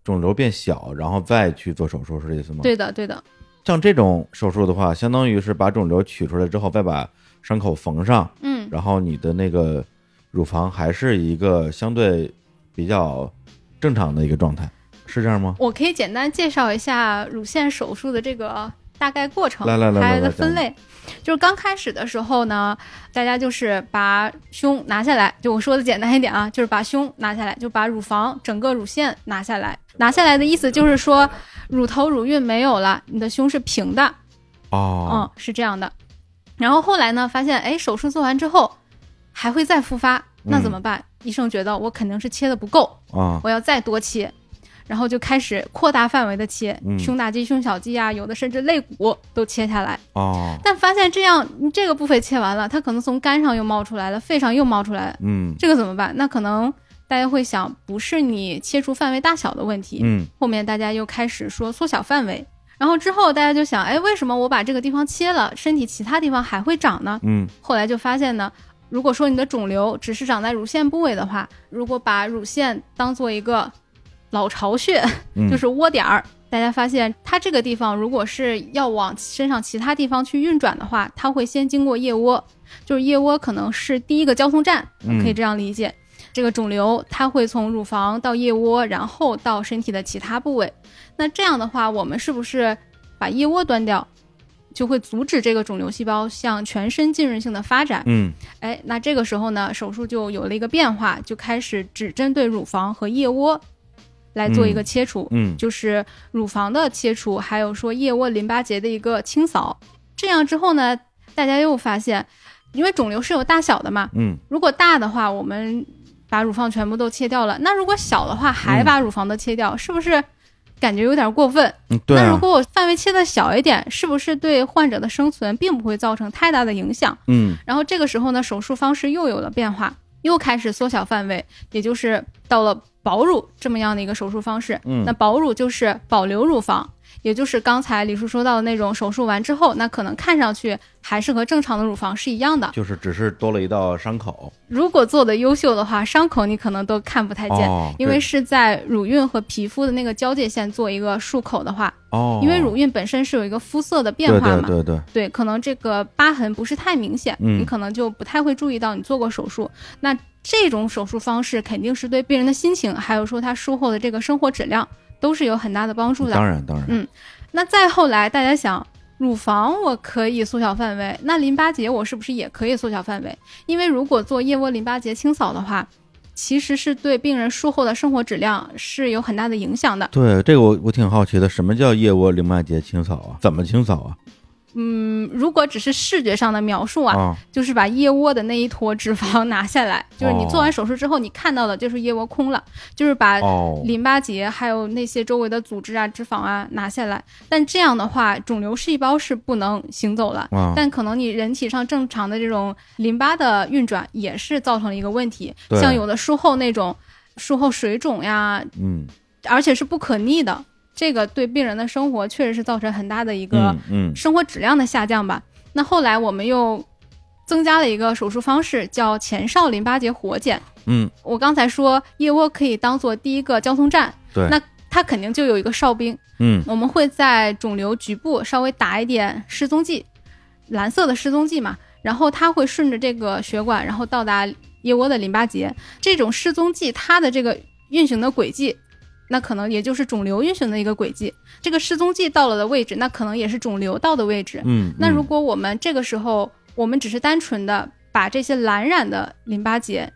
肿瘤变小，然后再去做手术，是这意思吗？。对的，对的，像这种手术的话，相当于是把肿瘤取出来之后，再把伤口缝上，嗯，然后你的那个乳房还是一个相对比较正常的一个状态，是这样吗？我可以简单介绍一下乳腺手术的这个大概过程，来来来分类。就是刚开始的时候呢，大家就是把胸拿下来，就我说的简单一点啊，就是把胸拿下来，就把乳房整个乳腺拿下来。拿下来的意思就是说，乳头乳晕没有了，你的胸是平的，哦嗯，，是这样的。然后后来呢，发现哎，手术做完之后还会再复发，那怎么办？医生觉得我肯定是切的不够，啊，我要再多切，然后就开始扩大范围的切，嗯胸大肌、胸小肌啊，有的甚至肋骨都切下来。哦，但发现这样，你这个部分切完了，它可能从肝上又冒出来了，肺上又冒出来了，嗯这个怎么办？那可能大家会想，不是你切除范围大小的问题，嗯后面大家又开始说缩小范围。然后之后大家就想，哎，为什么我把这个地方切了，身体其他地方还会长呢？嗯后来就发现呢，如果说你的肿瘤只是长在乳腺部位的话，如果把乳腺当做一个老巢穴，嗯，就是窝点儿，大家发现它这个地方如果是要往身上其他地方去运转的话，它会先经过腋窝，就是腋窝可能是第一个交通站，嗯可以这样理解。这个肿瘤它会从乳房到腋窝，然后到身体的其他部位。那这样的话，我们是不是把腋窝端掉，就会阻止这个肿瘤细胞向全身浸润性的发展？嗯哎，那这个时候呢，手术就有了一个变化，就开始只针对乳房和腋窝来做一个切除，嗯就是乳房的切除，还有说腋窝淋巴结的一个清扫。这样之后呢，大家又发现，因为肿瘤是有大小的嘛，嗯如果大的话，我们把乳房全部都切掉了；那如果小的话，还把乳房都切掉，是不是感觉有点过分。嗯，对啊，那如果我范围切的小一点，是不是对患者的生存并不会造成太大的影响？嗯然后这个时候呢，手术方式又有了变化，又开始缩小范围，也就是到了保乳这么样的一个手术方式。嗯那保乳就是保留乳房，也就是刚才李叔说到的那种手术完之后，那可能看上去还是和正常的乳房是一样的。就是只是多了一道伤口，如果做的优秀的话，伤口你可能都看不太见。哦，因为是在乳晕和皮肤的那个交界线做一个漱口的话，哦，因为乳晕本身是有一个肤色的变化嘛，对对对，对，可能这个疤痕不是太明显，嗯你可能就不太会注意到你做过手术。那这种手术方式肯定是对病人的心情，还有说他术后的这个生活质量都是有很大的帮助的。当然当然，嗯那再后来，大家想，乳房我可以缩小范围，那淋巴结我是不是也可以缩小范围？因为如果做腋窝淋巴结清扫的话，其实是对病人术后的生活质量是有很大的影响的。对这个我我挺好奇的，什么叫腋窝淋巴结清扫啊？怎么清扫啊？嗯，如果只是视觉上的描述啊，啊，就是把腋窝的那一坨脂肪拿下来，就是你做完哦手术之后，你看到的就是腋窝空了，就是把哦，淋巴结还有那些周围的组织啊、脂肪啊拿下来。但这样的话，肿瘤细胞是不能行走了。啊，但可能你人体上正常的这种淋巴的运转也是造成了一个问题，像有的术后那种术后水肿呀，嗯，而且是不可逆的，这个对病人的生活确实是造成很大的一个嗯嗯生活质量的下降吧。那后来我们又增加了一个手术方式，叫前哨淋巴结活检。嗯，我刚才说腋窝可以当做第一个交通站，对，那它肯定就有一个哨兵，嗯我们会在肿瘤局部稍微打一点失踪剂，蓝色的失踪剂嘛，然后它会顺着这个血管，然后到达腋窝的淋巴结。这种失踪剂它的这个运行的轨迹，那可能也就是肿瘤运行的一个轨迹。这个失踪剂到了的位置，那可能也是肿瘤到的位置。嗯，那嗯如果我们这个时候，我们只是单纯的把这些蓝染的淋巴结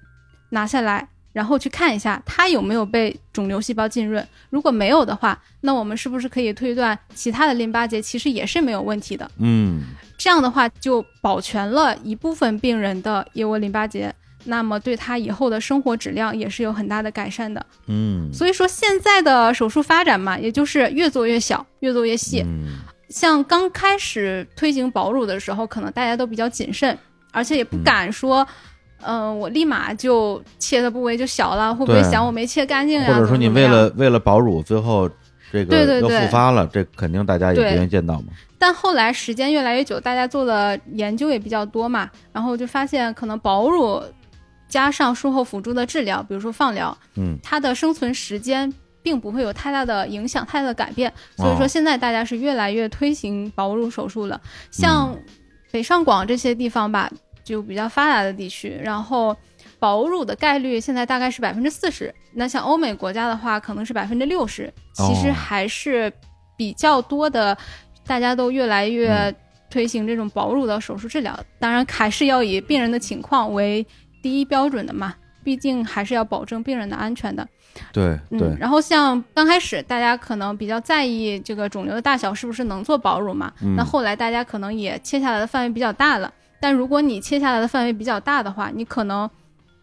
拿下来，然后去看一下它有没有被肿瘤细胞浸润，如果没有的话，那我们是不是可以推断其他的淋巴结其实也是没有问题的？嗯这样的话就保全了一部分病人的腋窝淋巴结，那么对他以后的生活质量也是有很大的改善的。嗯，所以说现在的手术发展嘛，也就是越做越小，越做越细。嗯像刚开始推行保乳的时候，可能大家都比较谨慎，而且也不敢说，嗯、我立马就切的部位就小了，会不会想我没切干净呀？或者说你为了为了保乳，最后这个又对对对复发了，这肯定大家也不愿意见到嘛。但后来时间越来越久，大家做的研究也比较多嘛，然后就发现可能保乳加上术后辅助的治疗，比如说放疗，嗯，它的生存时间并不会有太大的影响、太大的改变。所以说哦现在大家是越来越推行保乳手术了，像嗯北上广这些地方吧，就比较发达的地区，然后。保乳的概率现在大概是百分之四十，那像欧美国家的话，可能是百分之六十，其实哦还是比较多的，大家都越来越嗯推行这种保乳的手术治疗。当然，还是要以病人的情况为第一标准的嘛，毕竟还是要保证病人的安全的。对对。嗯，，然后像刚开始大家可能比较在意这个肿瘤的大小是不是能做保乳嘛，嗯。那后来大家可能也切下来的范围比较大了。但如果你切下来的范围比较大的话，你可能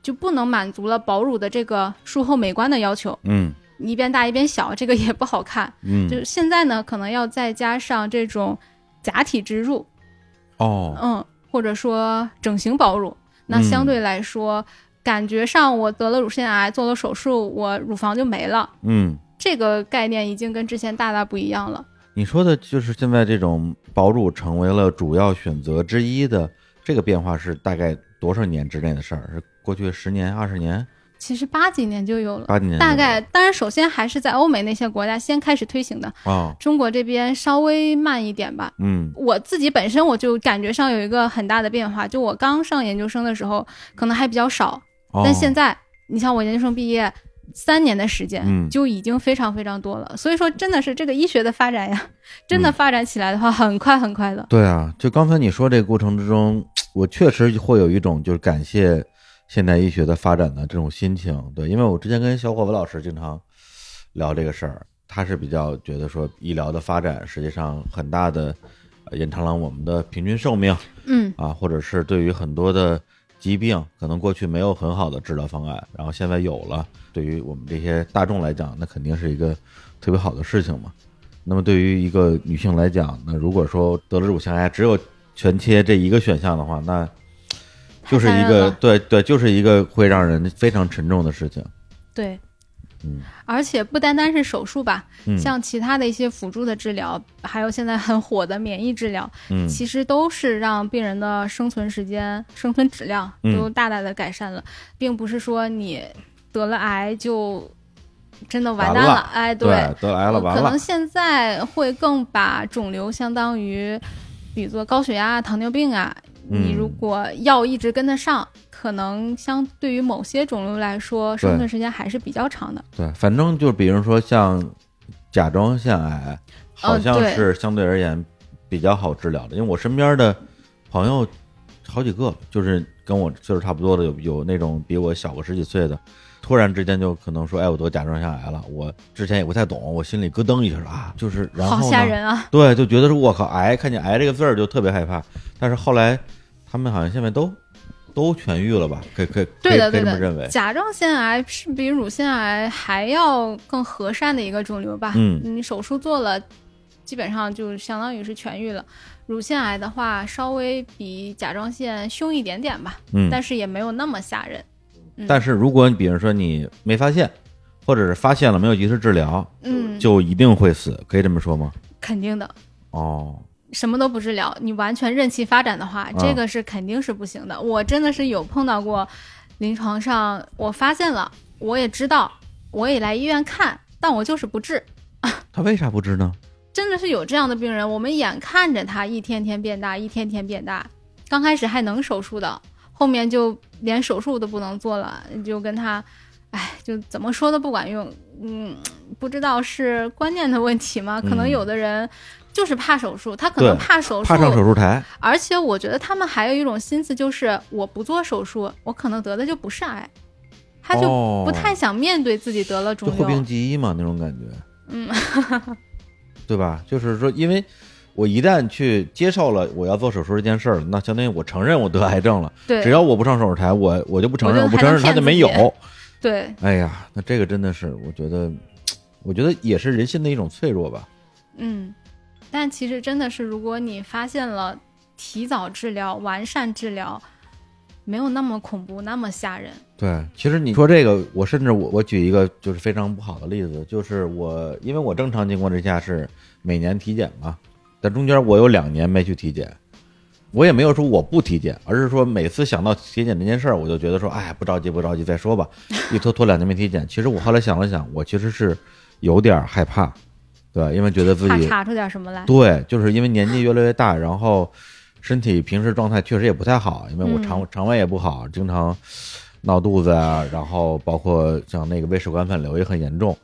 就不能满足了保乳的这个术后美观的要求，嗯。你一边大一边小，这个也不好看。嗯，就是现在呢，可能要再加上这种假体植入，哦，嗯，或者说整形保乳，那相嗯对来说，感觉上我得了乳腺癌，做了手术，我乳房就没了。嗯，这个概念已经跟之前大大不一样了。你说的就是现在这种保乳成为了主要选择之一的这个变化是大概多少年之内的事儿？是过去十年、二十年、其实八几年就有了，八几年？大概当然首先还是在欧美那些国家先开始推行的，哦，中国这边稍微慢一点吧。嗯我自己本身我就感觉上有一个很大的变化，就我刚上研究生的时候可能还比较少，哦，但现在你像我研究生毕业三年的时间，嗯就已经非常非常多了。所以说，真的是这个医学的发展呀，真的发展起来的话，很快很快的。对啊，就刚才你说这个过程之中，我确实会有一种就是感谢现代医学的发展的这种心情。对，因为我之前跟小伙子老师经常聊这个事儿，他是比较觉得说医疗的发展实际上很大的呃延长了我们的平均寿命嗯啊，或者是对于很多的疾病，可能过去没有很好的治疗方案，然后现在有了，对于我们这些大众来讲，那肯定是一个特别好的事情嘛。那么对于一个女性来讲，那如果说得了乳腺癌只有全切这一个选项的话，那就是一个对对，就是一个会让人非常沉重的事情。对，嗯，而且不单单是手术吧，嗯。像其他的一些辅助的治疗，还有现在很火的免疫治疗，嗯。其实都是让病人的生存时间、生存质量嗯都大大的改善了，并不是说你得了癌就真的完蛋了。哎，对，得癌了，完了可能，现在会更把肿瘤相当于，比作高血压、糖尿病啊，你嗯如果药一直跟得上，可能相对于某些肿瘤来说，生存时间还是比较长的。对，反正就比如说像甲状腺癌，好像是相对而言比较好治疗的，因为我身边的朋友好几个，就是跟我岁数差不多的，有有那种比我小个十几岁的，突然之间就可能说，哎，我得甲状腺癌了。我之前也不太懂，我心里咯噔一下啊，就是然后好呢吓人啊！对，就觉得是我靠，癌，看见癌这个字儿就特别害怕。但是后来他们好像现在都都痊愈了吧？可以可以可以可对的，对的这么认为的，。甲状腺癌是比乳腺癌还要更和善的一个肿瘤吧？嗯你手术做了，基本上就相当于是痊愈了。乳腺癌的话，稍微比甲状腺凶一点点吧，嗯，但是也没有那么吓人。嗯但是如果你比如说你没发现，或者是发现了没有及时治疗，嗯，就一定会死，可以这么说吗？肯定的，哦，什么都不治疗，你完全任其发展的话，这个是肯定是不行的。我真的是有碰到过，临床上我发现了，我也知道，我也来医院看，但我就是不治。他为啥不治呢？真的是有这样的病人，我们眼看着他一天天变大，一天天变大，刚开始还能手术的，后面就连手术都不能做了，就跟他，哎，就怎么说都不管用。嗯，不知道是观念的问题吗？可能嗯有的人就是怕手术，他可能怕手术，怕上手术台，而且我觉得他们还有一种心思，就是我不做手术，我可能得的就不是癌，他就哦不太想面对自己得了肿瘤。就后病记忆嘛那种感觉，嗯，对吧？就是说，因为我一旦去接受了我要做手术这件事儿，那相当于我承认我得癌症了。对，只要我不上手术台，我我就不承认，我我不承认还能他就没有。对，哎呀，那这个真的是，我觉得，我觉得也是人性的一种脆弱吧。嗯，但其实真的是，如果你发现了，提早治疗、完善治疗，没有那么恐怖，那么吓人。对，其实你说这个，我甚至我我举一个就是非常不好的例子，就是我因为我正常情况之下是每年体检嘛，但中间我有两年没去体检，我也没有说我不体检，而是说每次想到体检这件事儿，我就觉得说，哎，不着急不着急再说吧，一拖拖两年没体检。其实我后来想了想，我其实是有点害怕，对，因为觉得自己查出点什么来。对，就是因为年纪越来越大，然后身体平时状态确实也不太好，因为我肠、肠胃也不好，经常闹肚子啊，然后包括像那个胃食管反流也很严重，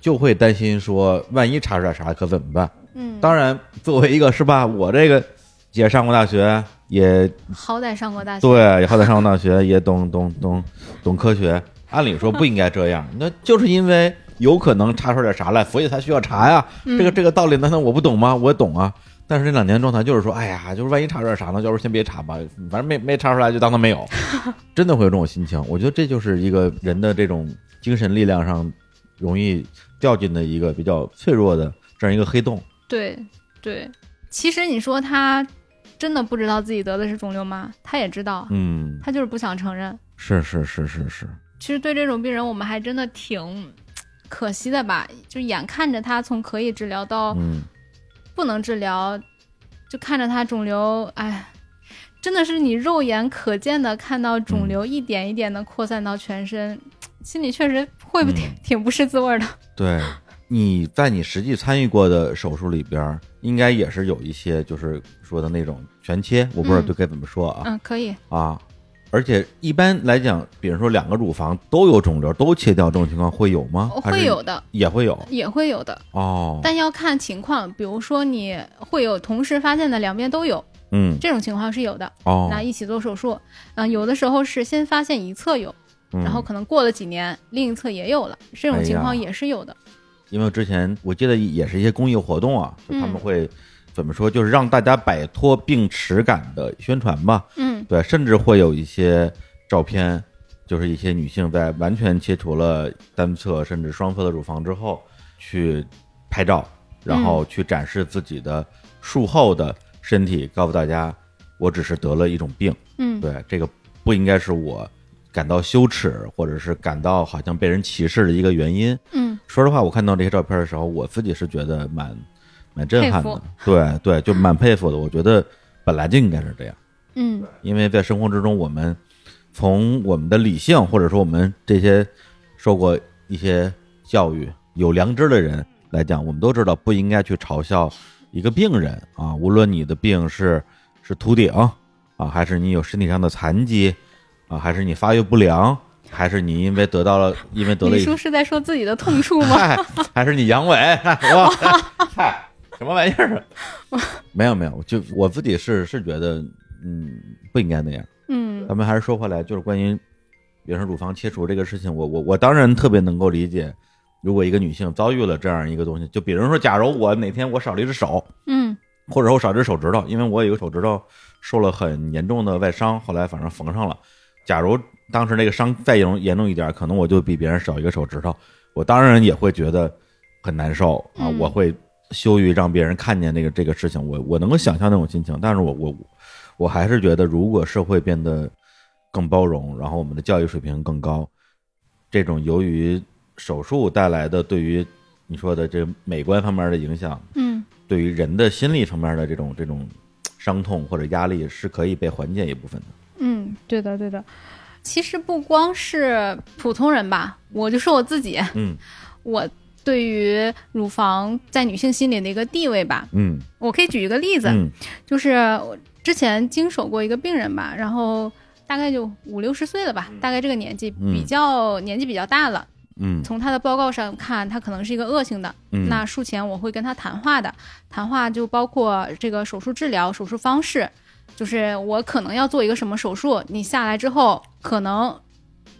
就会担心说万一查出来啥可怎么办？嗯，当然，作为一个是吧，我这个也上过大学，也好歹上过大学。对，也好歹上过大学，也懂懂懂懂科学。按理说不应该这样，那就是因为有可能查出点啥来，所以才需要查呀。嗯这个这个道理难道我不懂吗？我懂啊。但是这两年状态就是说，哎呀，就是万一查出点啥呢？要不先别查吧，反正没没查出来就当它没有。真的会有这种心情，我觉得这就是一个人的这种精神力量上容易掉进的一个比较脆弱的这样一个黑洞。对对，其实你说他真的不知道自己得的是肿瘤吗？他也知道，嗯，他就是不想承认。是是是是是，其实对这种病人，我们还真的挺可惜的吧？就眼看着他从可以治疗到嗯，不能治疗，就看着他肿瘤，哎，真的是你肉眼可见的看到肿瘤一点一点的扩散到全身，心里确实会不挺、嗯挺不是滋味儿的。对，你在你实际参与过的手术里边，应该也是有一些就是说的那种全切，我不知道嗯对该怎么说啊、嗯，可以，啊。而且一般来讲，比如说两个乳房都有肿瘤，都切掉这种情况会有吗？会有的，也会有也会有的，哦。但要看情况。比如说你会有同时发现的两边都有，嗯这种情况是有的。哦，那一起做手术，嗯、有的时候是先发现一侧有，嗯然后可能过了几年，另一侧也有了，这种情况也是有的。因为之前我记得也是一些公益活动啊，就他们嗯会怎么说，就是让大家摆脱病耻感的宣传吧。嗯对，甚至会有一些照片，就是一些女性在完全切除了单侧甚至双侧的乳房之后，去拍照，然后去展示自己的术后的身体，告诉大家，我只是得了一种病。嗯对，这个不应该是我感到羞耻，或者是感到好像被人歧视的一个原因。嗯说实话，我看到这些照片的时候，我自己是觉得蛮蛮震撼的。对对，就蛮佩服的。我觉得本来就应该是这样，嗯因为在生活之中，我们从我们的理性，或者说我们这些受过一些教育、有良知的人来讲，我们都知道不应该去嘲笑一个病人啊，无论你的病是是秃顶啊，还是你有身体上的残疾啊，还是你发育不良，还是你因为得到了因为得了一李叔是在说自己的痛处吗？嗨，还是你阳痿？什么玩意儿？没有没有，就我自己是是觉得，嗯，不应该那样。嗯咱们还是说回来，就是关于，比如说乳房切除这个事情，我我我当然特别能够理解，如果一个女性遭遇了这样一个东西，就比如说，假如我哪天我少了一只手，嗯或者我少只手指头，因为我有一个手指头受了很严重的外伤，后来反正缝上了。假如当时那个伤再严重严重一点，可能我就比别人少一个手指头，我当然也会觉得很难受啊，嗯我会羞于让别人看见那个这个事情，我我能够想象那种心情，但是我我我还是觉得，如果社会变得更包容，然后我们的教育水平更高，这种由于手术带来的对于你说的这美观方面的影响，嗯对于人的心理层面的这种这种伤痛或者压力是可以被缓解一部分的。嗯，对的对的。其实不光是普通人吧，我就说我自己，嗯。我对于乳房在女性心里的一个地位吧，嗯。我可以举一个例子，嗯。就是我之前经手过一个病人吧，然后大概就五六十岁了吧，大概这个年纪，嗯比较年纪比较大了。嗯。从他的报告上看，他可能是一个恶性的。嗯，那术前我会跟他谈话的，谈话就包括这个手术治疗、手术方式，就是我可能要做一个什么手术，你下来之后，可能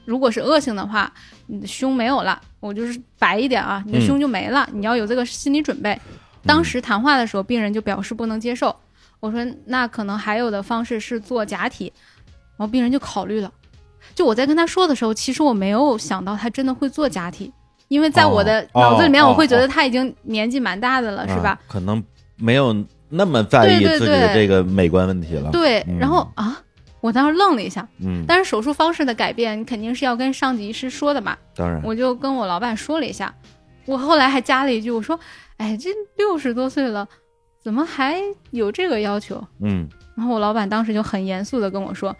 如果是恶性的话，你的胸没有了，我就是白一点啊，你的胸就没了，你要有这个心理准备。当时谈话的时候，病人就表示不能接受，我说那可能还有的方式是做假体，然后病人就考虑了。就我在跟他说的时候，其实我没有想到他真的会做假体，因为在我的哦脑子里面，哦我会觉哦得他已经年纪蛮大的了，是吧啊？？可能没有那么在意自己的这个美观问题了。对，嗯然后啊，我当时愣了一下。嗯，但是手术方式的改变，你肯定是要跟上级医师说的嘛。当然，我就跟我老板说了一下，我后来还加了一句，我说：“哎，这六十多岁了，怎么还有这个要求嗯？”然后我老板当时就很严肃的跟我说：“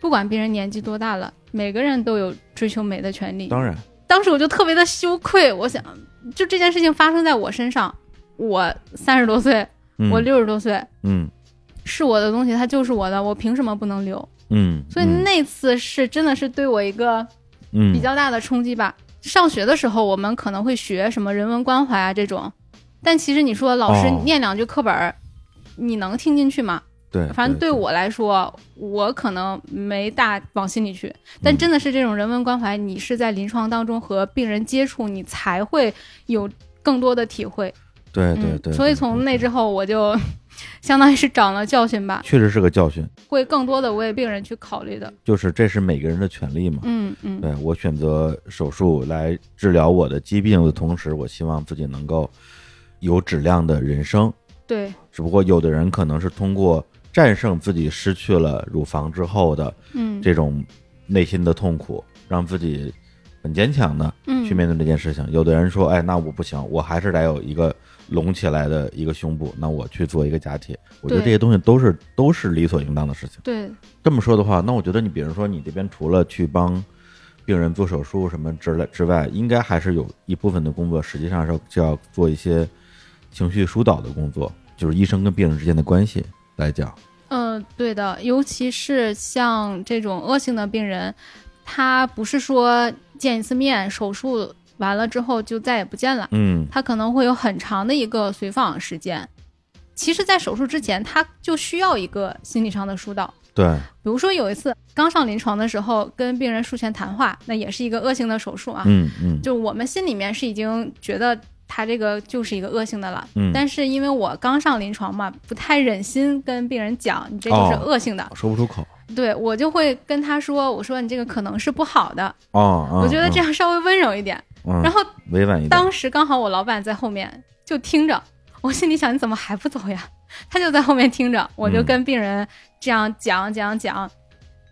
不管病人年纪多大了，每个人都有追求美的权利。”当然，当时我就特别的羞愧，我想，就这件事情发生在我身上，我三十多岁，嗯我六十多岁，嗯是我的东西，它就是我的，我凭什么不能留？嗯，所以那次是真的是对我一个嗯比较大的冲击吧。上学的时候，我们可能会学什么人文关怀啊这种，但其实你说老师哦念两句课本儿，你能听进去吗？对，反正对对我来说，我可能没大往心里去。但嗯真的是这种人文关怀，你是在临床当中和病人接触，你才会有更多的体会。嗯，对对对，所以从那之后，我就 相当于是长了教训吧，确实是个教训，会更多的为病人去考虑的。就是这是每个人的权利嘛。嗯嗯对我选择手术来治疗我的疾病的同时，我希望自己能够有质量的人生。对，只不过有的人可能是通过战胜自己失去了乳房之后的嗯这种内心的痛苦，让自己很坚强的嗯去面对这件事情。有的人说，哎，那我不行，我还是得有一个隆起来的一个胸部，那我去做一个假体。我觉得这些东西都是都是理所应当的事情。对，这么说的话，那我觉得你比如说你这边除了去帮病人做手术什么之类之外，应该还是有一部分的工作，实际上是就要做一些情绪疏导的工作，就是医生跟病人之间的关系来讲。嗯、对的，尤其是像这种恶性的病人，他不是说见一次面，手术完了之后就再也不见了，嗯他可能会有很长的一个随访时间。其实，在手术之前，他就需要一个心理上的疏导。对，比如说有一次刚上临床的时候，跟病人术前谈话，那也是一个恶性的手术啊。嗯嗯，就我们心里面是已经觉得他这个就是一个恶性的了。嗯但是因为我刚上临床嘛，不太忍心跟病人讲你这就是哦恶性的，说不出口。对我就会跟他说，我说你这个可能是不好的，哦，嗯我觉得这样稍微温柔一点。嗯，然后委婉一点。当时刚好我老板在后面就听着，我心里想你怎么还不走呀？他就在后面听着，我就嗯跟病人这样讲讲讲，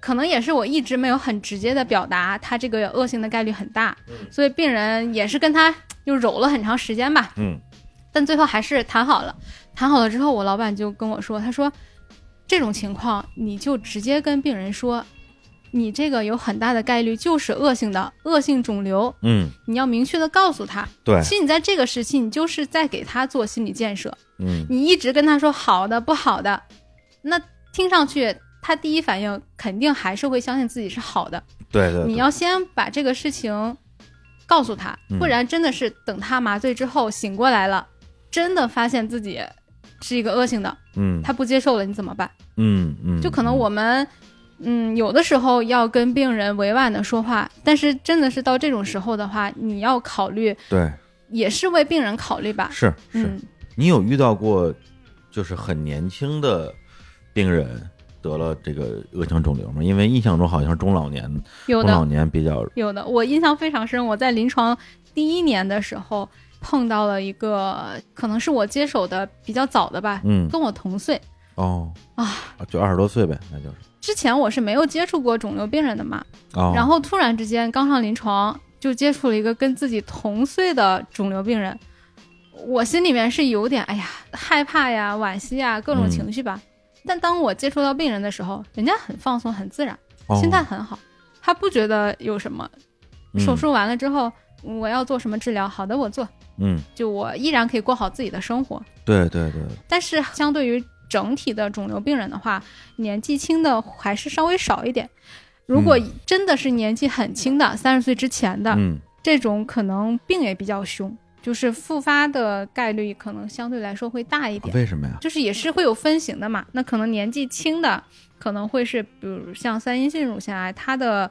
可能也是我一直没有很直接的表达他这个恶性的概率很大，所以病人也是跟他就揉了很长时间吧，嗯但最后还是谈好了。谈好了之后，我老板就跟我说，他说这种情况你就直接跟病人说。你这个有很大的概率就是恶性的恶性肿瘤，嗯，你要明确的告诉他，对，其实你在这个时期，你就是在给他做心理建设。嗯你一直跟他说好的、不好的，那听上去他第一反应肯定还是会相信自己是好的。对对，对你要先把这个事情告诉他嗯，不然真的是等他麻醉之后醒过来了，真的发现自己是一个恶性的，嗯他不接受了，你怎么办？嗯嗯，就可能我们。嗯，有的时候要跟病人委婉的说话，但是真的是到这种时候的话，你要考虑，对也是为病人考虑吧。是是，嗯，你有遇到过就是很年轻的病人得了这个恶性肿瘤吗？因为印象中好像是中老年有中老，年比较有的，我印象非常深。我在临床第一年的时候碰到了一个，可能是我接手的比较早的吧，嗯跟我同岁哦啊。就二十多岁呗，那就是之前我是没有接触过肿瘤病人的嘛，哦，然后突然之间刚上临床就接触了一个跟自己同岁的肿瘤病人，我心里面是有点哎呀害怕呀、惋惜呀各种嗯情绪吧。但当我接触到病人的时候，人家很放松、很自然，哦心态很好，他不觉得有什么。嗯手术完了之后，我要做什么治疗？好的，我做，嗯，就我依然可以过好自己的生活。对对对，但是相对于整体的肿瘤病人的话，年纪轻的还是稍微少一点。如果嗯真的是年纪很轻的，三十岁之前的、嗯这种，可能病也比较凶，就是复发的概率可能相对来说会大一点。为什么呀？就是也是会有分型的嘛。那可能年纪轻的可能会是，比如像三阴性乳腺癌，它的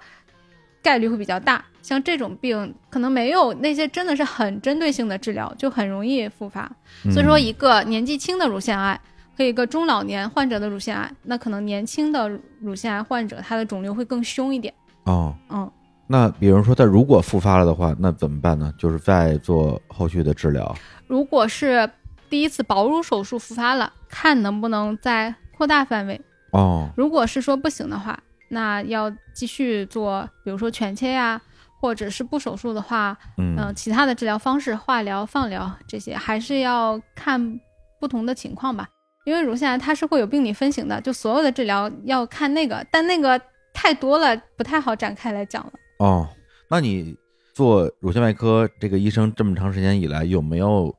概率会比较大。像这种病，可能没有那些真的是很针对性的治疗，就很容易复发。所以说，嗯一个年纪轻的乳腺癌和一个中老年患者的乳腺癌，那可能年轻的乳腺癌患者他的肿瘤会更凶一点。哦，嗯，那比如说他如果复发了的话，那怎么办呢？就是再做后续的治疗。如果是第一次保乳手术复发了，看能不能再扩大范围。哦，如果是说不行的话，那要继续做，比如说全切呀，或者是不手术的话，嗯嗯、其他的治疗方式，化疗、放疗这些，还是要看不同的情况吧。因为乳腺癌它是会有病理分型的，就所有的治疗要看那个，但那个太多了，不太好展开来讲了。哦，那你做乳腺外科这个医生这么长时间以来，有没有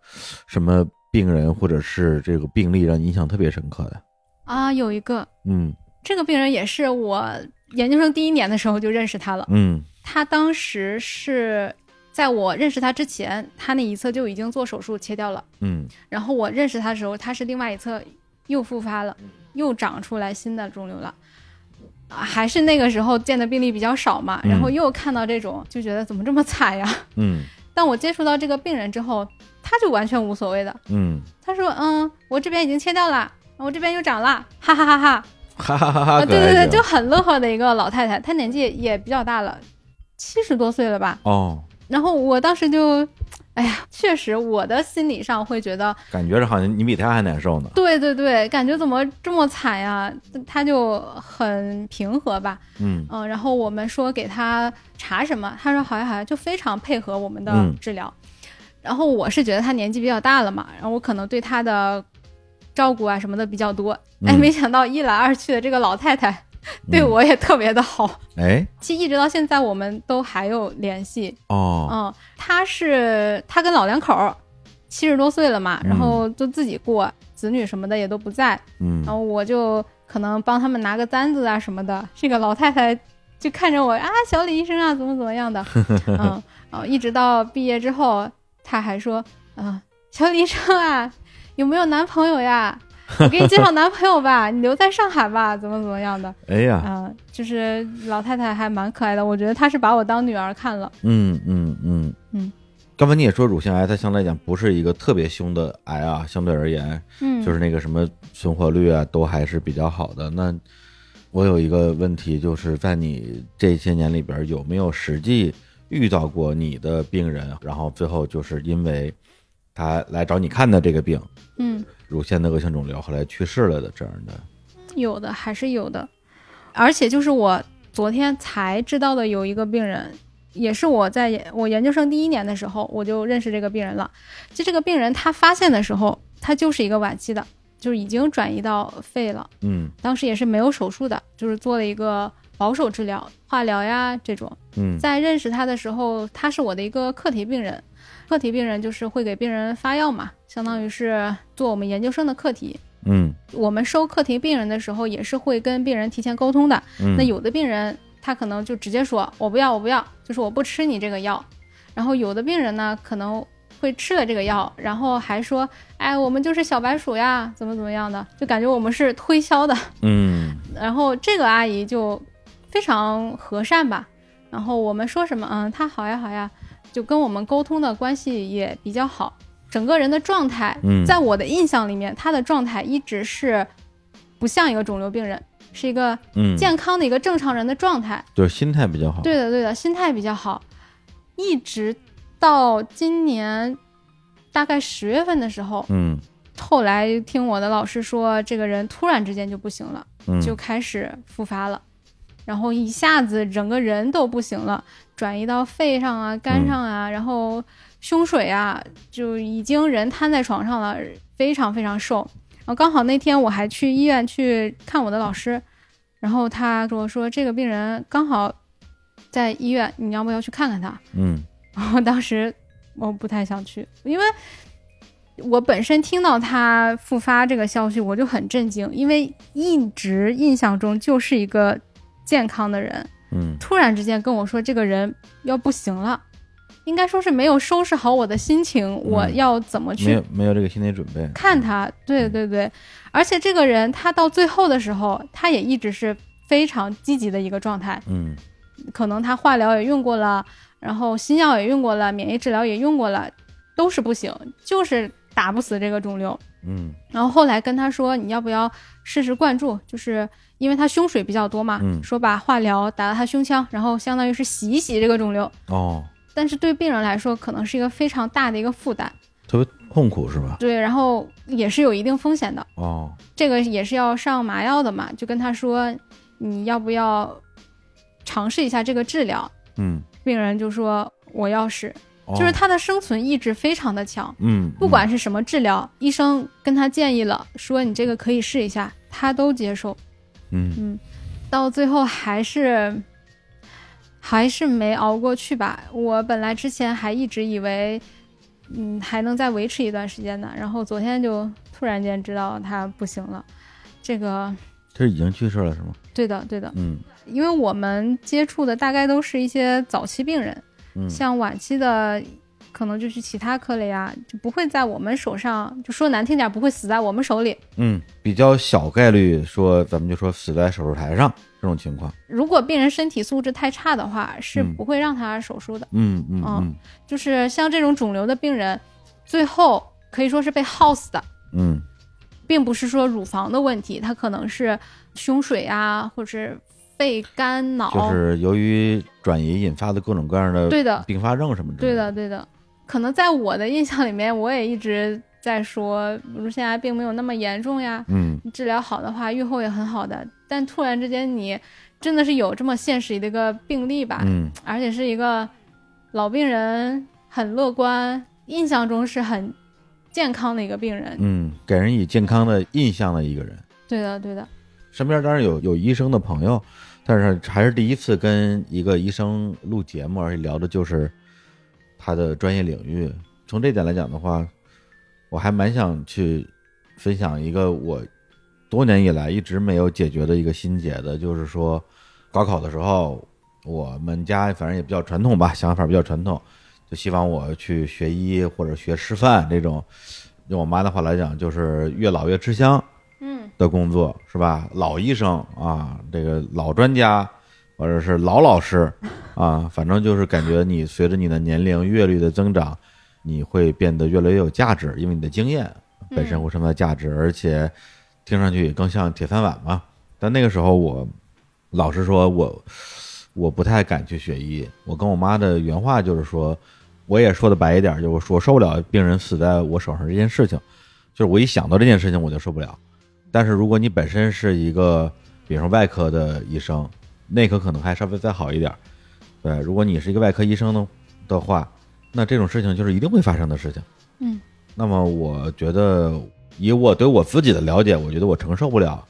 什么病人或者是这个病例让你印象特别深刻的？啊，有一个嗯这个病人也是我研究生第一年的时候就认识他了，嗯他当时是在我认识他之前，他那一侧就已经做手术切掉了。嗯然后我认识他的时候，他是另外一侧又复发了，又长出来新的肿瘤了。啊，还是那个时候见的病例比较少嘛，嗯然后又看到这种，就觉得怎么这么惨呀？嗯 当我接触到这个病人之后，他就完全无所谓的，嗯，他说：“嗯，我这边已经切掉了，我这边又长了，哈哈哈哈。哈哈哈哈！啊，对对对，就很乐呵的一个老太太，她年纪也比较大了，七十多岁了吧。哦，然后我当时就，哎呀，确实我的心理上会觉得，感觉着好像你比他还难受呢。对对对，感觉怎么这么惨呀？他就很平和吧，嗯嗯，然后我们说给他查什么，他说好呀好呀，就非常配合我们的嗯治疗。然后我是觉得他年纪比较大了嘛，然后我可能对他的照顾啊什么的比较多，哎，嗯没想到一来二去的这个老太太 对嗯。我也特别的好。哎。其实一直到现在我们都还有联系，哦。嗯，他是他跟老两口儿七十多岁了嘛，嗯。然后就自己过，子女什么的也都不在，嗯。然后我就可能帮他们拿个单子啊什么的。这个老太太就看着我啊，小李医生啊，怎么怎么样的，嗯，然后一直到毕业之后，他还说，啊，小李医生啊，有没有男朋友呀？我给你介绍男朋友吧，你留在上海吧，怎么怎么样的，哎呀。嗯、就是老太太还蛮可爱的，我觉得她是把我当女儿看了。嗯嗯嗯。嗯，刚才你也说乳腺癌，它相对来讲不是一个特别凶的癌啊，相对而言，嗯，就是那个什么存活率啊，都还是比较好的。那我有一个问题，就是在你这些年里边，有没有实际遇到过你的病人，然后最后就是因为他来找你看的这个病，嗯，乳腺的恶性肿瘤，后来去世了的这样的？有的还是有的，而且就是我昨天才知道的，有一个病人，也是我在研我研究生第一年的时候，我就认识这个病人了。就这个病人他发现的时候，他就是一个晚期的，就是已经转移到肺了。嗯当时也是没有手术的，就是做了一个保守治疗，化疗呀这种。嗯在认识他的时候，他是我的一个课题病人。课题病人就是会给病人发药嘛，相当于是做我们研究生的课题。嗯我们收课题病人的时候，也是会跟病人提前沟通的。嗯，那有的病人他可能就直接说我不要，我不要，就是我不吃你这个药。然后有的病人呢，可能会吃了这个药，然后还说，哎，我们就是小白鼠呀，怎么怎么样的，就感觉我们是推销的。嗯 然后这个阿姨就非常和善吧，然后我们说什么，嗯，她好呀好呀，就跟我们沟通的关系也比较好，整个人的状态，嗯在我的印象里面，他的状态一直是不像一个肿瘤病人，是一个嗯，健康的一个正常人的状态。就是心态比较好。对的对的，心态比较好，一直到今年大概十月份的时候，嗯后来听我的老师说，这个人突然之间就不行了。嗯，就开始复发了，然后一下子整个人都不行了，转移到肺上啊、肝上啊，然后胸水啊，就已经人瘫在床上了，非常非常瘦。然后刚好那天我还去医院去看我的老师，然后他跟我说这个病人刚好在医院，你要不要去看看他？嗯 然后当时我不太想去，因为我本身听到他复发这个消息，我就很震惊，因为一直印象中就是一个健康的人，嗯突然之间跟我说这个人要不行了，应该说是没有收拾好我的心情，我要怎么没去有没有这个心理准备。看他？对对对，而且这个人他到最后的时候，他也一直是非常积极的一个状态，嗯可能他化疗也用过了，然后新药也用过了，免疫治疗也用过了，都是不行，就是打不死这个肿瘤。嗯然后后来跟他说，你要不要试试灌注？就是因为他胸水比较多嘛，嗯说把化疗打到他胸腔，然后相当于是洗一洗这个肿瘤。哦，但是对病人来说，可能是一个非常大的一个负担，特别痛苦是吧？对，然后也是有一定风险的。哦，这个也是要上麻药的嘛，就跟他说，你要不要尝试一下这个治疗？嗯，病人就说我要试，哦就是他的生存意志非常的强，嗯，不管是什么治疗，医生跟他建议了，说你这个可以试一下，他都接受。嗯嗯，到最后还是还是没熬过去吧。我本来之前还一直以为，嗯，还能再维持一段时间呢，然后昨天就突然间知道他不行了。这个这已经去世了是吗？对的，对的，嗯因为我们接触的大概都是一些早期病人，嗯，像晚期的，可能就去其他科了呀，就不会在我们手上，就说难听点，不会死在我们手里。嗯，比较小概率说，咱们就说死在手术台上这种情况。如果病人身体素质太差的话，是嗯不会让他手术的。嗯嗯嗯嗯就是像这种肿瘤的病人，最后可以说是被耗死的，嗯并不是说乳房的问题，他可能是胸水啊，或者是肺、肝、脑。就是由于转移引发的各种各样的对的，并发症什么之类对的，对的。可能在我的印象里面，我也一直在说乳腺癌并没有那么严重呀，嗯治疗好的话，预后也很好的。但突然之间，你真的是有这么现实的一个病例吧，嗯而且是一个老病人，很乐观，印象中是很健康的一个病人。嗯，给人以健康的印象的一个人。对的，对的，身边当然有有医生的朋友，但是还是第一次跟一个医生录节目，而且聊的就是他的专业领域。从这点来讲的话，我还蛮想去分享一个我多年以来一直没有解决的一个心结的，就是说高考的时候，我们家反正也比较传统吧，想法比较传统，就希望我去学医或者学师范这种。用我妈的话来讲，就是越老越吃香。嗯的工作是吧？老医生啊，这个老专家或者是老老师啊，反正就是感觉你随着你的年龄阅历的增长，你会变得越来越有价值，因为你的经验本身会什么价值，而且听上去也更像铁饭碗嘛。但那个时候我老实说，我我不太敢去学医。我跟我妈的原话就是说，我也说的白一点，就是说受不了病人死在我手上这件事情，就是我一想到这件事情我就受不了。但是如果你本身是一个，比如说外科的医生，内科可能还稍微再好一点。对，如果你是一个外科医生的的话，那这种事情就是一定会发生的事情。嗯，那么我觉得，以我对我自己的了解，我觉得我承受不了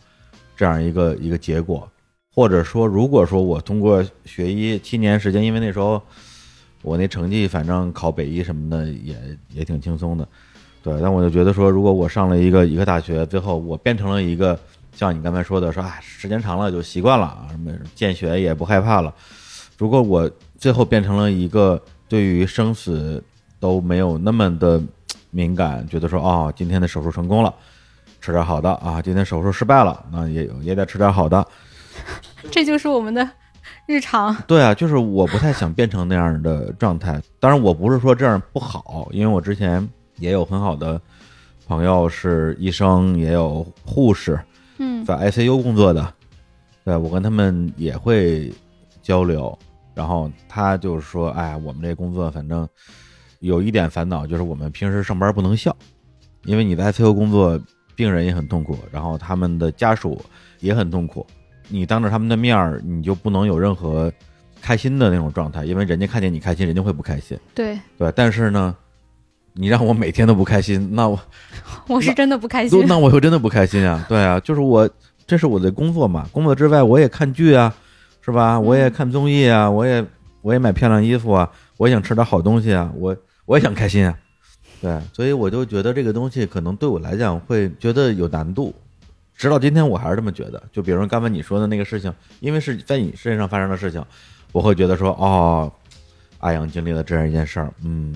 这样一个一个结果。或者说，如果说我通过学医七年时间，因为那时候我那成绩反正考北医什么的也也挺轻松的，对。但我就觉得说，如果我上了一个一个大学，最后我变成了一个像你刚才说的，说啊，时间长了就习惯了啊，什么见血也不害怕了。如果我最后变成了一个对于生死都没有那么的敏感，觉得说哦，今天的手术成功了，吃点好的啊，今天手术失败了，那也也得吃点好的。这就是我们的日常。对啊，就是我不太想变成那样的状态。当然，我不是说这样不好，因为我之前也有很好的朋友是医生，也有护士，嗯在 ICU 工作的，对我跟他们也会交流。然后他就是说，哎，我们这工作反正有一点烦恼，就是我们平时上班不能笑，因为你在 ICU 工作，病人也很痛苦，然后他们的家属也很痛苦。你当着他们的面儿，你就不能有任何开心的那种状态，因为人家看见你开心，人家会不开心，对，对。但是呢，你让我每天都不开心，那我 我是真的不开心。那 我就真的不开心啊！对啊，就是我，这是我的工作嘛。工作之外，我也看剧啊，是吧？我也看综艺啊，我也我也买漂亮衣服啊，我也想吃点好东西啊，我我也想开心啊。对，所以我就觉得这个东西可能对我来讲会觉得有难度。直到今天，我还是这么觉得。就比如刚才你说的那个事情，因为是在你身上发生的事情，我会觉得说，哦，阿阳经历了这样一件事儿，嗯。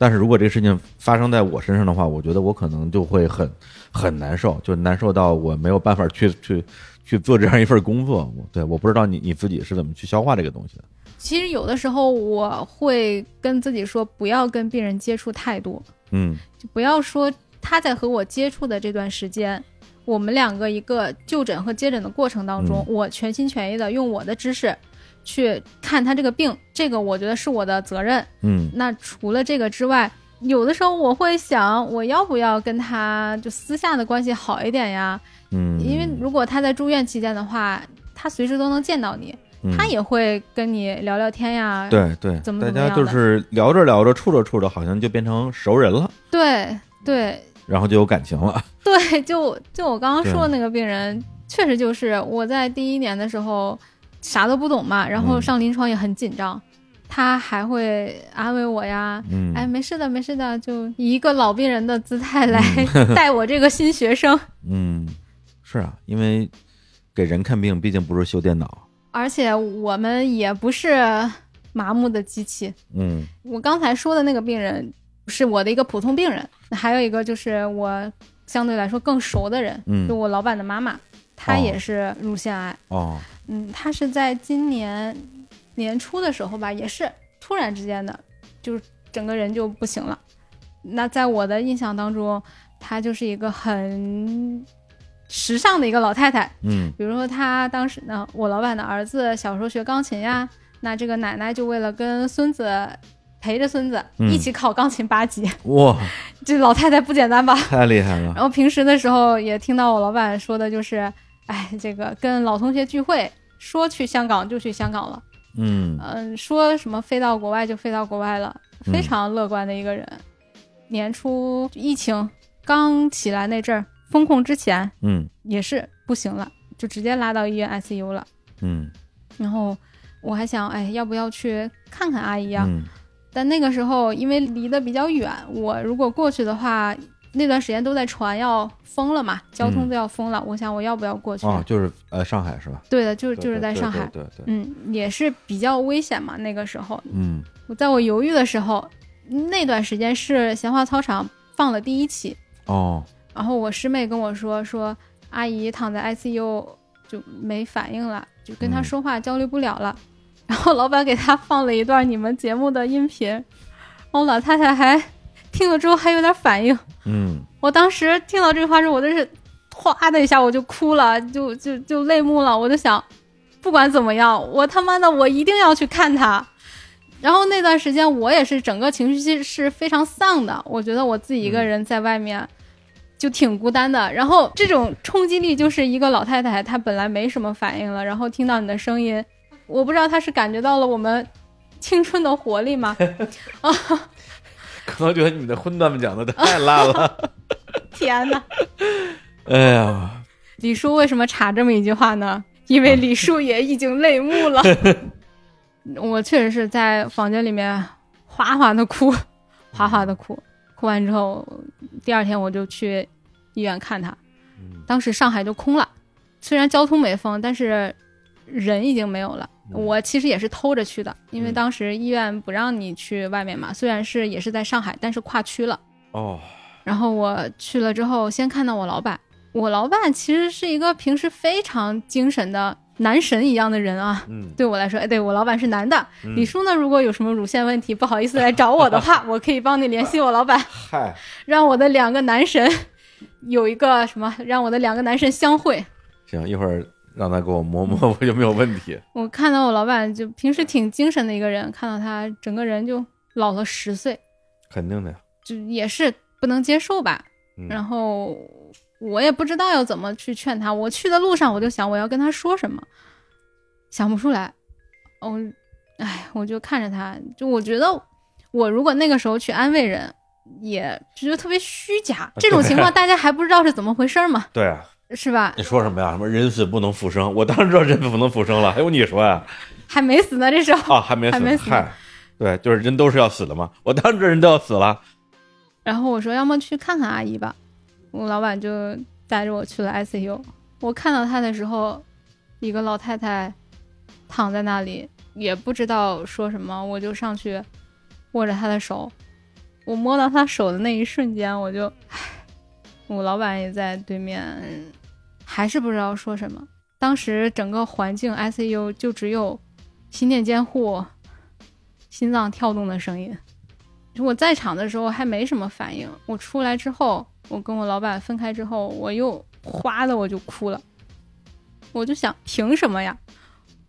但是如果这个事情发生在我身上的话，我觉得我可能就会很很难受，就难受到我没有办法去 去去做这样一份工作。对，我不知道你你自己是怎么去消化这个东西的。其实有的时候我会跟自己说，不要跟病人接触太多，嗯就不要说他在和我接触的这段时间，我们两个一个就诊和接诊的过程当中，我全心全意的用我的知识去看他这个病，这个我觉得是我的责任。嗯那除了这个之外，有的时候我会想，我要不要跟他就私下的关系好一点呀？嗯，因为如果他在住院期间的话，他随时都能见到你，嗯他也会跟你聊聊天呀。对对，怎么大家就怎么样的是聊着聊着，处着处着，好像就变成熟人了，对对然后就有感情了。对，就就我刚刚说的那个病人，确实就是我在第一年的时候啥都不懂嘛，然后嗯上临床也很紧张，他还会安慰我呀。嗯，哎，没事的，没事的，就以一个老病人的姿态来 带我这个新学生。嗯，是啊，因为给人看病毕竟不是修电脑。而且我们也不是麻木的机器。嗯我刚才说的那个病人是我的一个普通病人，还有一个就是我相对来说更熟的人，嗯就我老板的妈妈，她哦也是乳腺癌。哦，嗯，她是在今年年初的时候吧，也是突然之间的，就是整个人就不行了。那在我的印象当中，她就是一个很时尚的一个老太太，嗯比如说她当时呢，我老板的儿子小时候学钢琴呀，那这个奶奶就为了跟孙子陪着孙子嗯一起考钢琴八级，哇，这老太太不简单吧？太厉害了。然后平时的时候也听到我老板说的就是，哎，这个跟老同学聚会，说去香港就去香港了，嗯嗯，说什么飞到国外就飞到国外了，嗯非常乐观的一个人。年初疫情刚起来那阵儿，封控之前嗯也是不行了，就直接拉到医院 ICU 了。嗯然后我还想，哎，要不要去看看阿姨啊？嗯但那个时候因为离得比较远，我如果过去的话，那段时间都在传要封了嘛，交通都要封了。我想我要不要过去？嗯哦，就是呃上海是吧？对的，就是就是在上海，对对对，对嗯，也是比较危险嘛。那个时候，嗯我在我犹豫的时候，那段时间是闲话操场放了第一期，哦然后我师妹跟我说说阿姨躺在 ICU 就没反应了，就跟她嗯说话交流不了了。然后老板给她放了一段你们节目的音频，然后老太太还听了之后还有点反应。嗯我当时听到这句话之后，我真是哗的一下我就哭了，就就就泪目了。我就想，不管怎么样，我他妈的我一定要去看他。然后那段时间我也是整个情绪是非常丧的，我觉得我自己一个人在外面就挺孤单的。然后这种冲击力就是一个老太太，她本来没什么反应了，然后听到你的声音，我不知道她是感觉到了我们青春的活力吗？可能觉得你们的荤段子讲的太烂了。天哪！哎呀，李叔为什么插这么一句话呢？因为李叔也已经泪目了。我确实是在房间里面哗哗的哭，哗哗的哭。哭完之后，第二天我就去医院看他。当时上海就空了，虽然交通没封，但是人已经没有了。我其实也是偷着去的，因为嗯当时医院不让你去外面嘛。虽然是也是在上海，但是跨区了。哦，然后我去了之后，先看到我老板。我老板其实是一个平时非常精神的男神一样的人啊。嗯，对我来说，哎，对我老板是男的。嗯李叔呢，如果有什么乳腺问题，不好意思来找我的话，我可以帮你联系我老板，嗨，让我的两个男神有一个什么，让我的两个男神相会。行，一会儿让他给我摸摸，我有没有问题？我看到我老板就平时挺精神的一个人，看到他整个人就老了十岁，肯定的呀。就也是不能接受吧。嗯然后我也不知道要怎么去劝他。我去的路上我就想我要跟他说什么，想不出来。哦，哎，我就看着他，就我觉得我如果那个时候去安慰人，也觉得特别虚假。这种情况大家还不知道是怎么回事嘛，对啊，是吧？你说什么呀？什么人死不能复生？我当然知道人死不能复生了，还用你说呀？还没死呢，这时候。啊，还没死，还没死嗨，对，就是人都是要死的嘛。我当然知道人都要死了。然后我说，要么去看看阿姨吧。我老板就带着我去了 ICU。我看到她的时候，一个老太太躺在那里，也不知道说什么，我就上去握着她的手。我摸到她手的那一瞬间，我就，唉，我老板也在对面，还是不知道说什么。当时整个环境 ICU 就只有心电监护、心脏跳动的声音。我在场的时候还没什么反应，我出来之后，我跟我老板分开之后，我又哗的我就哭了。我就想，凭什么呀？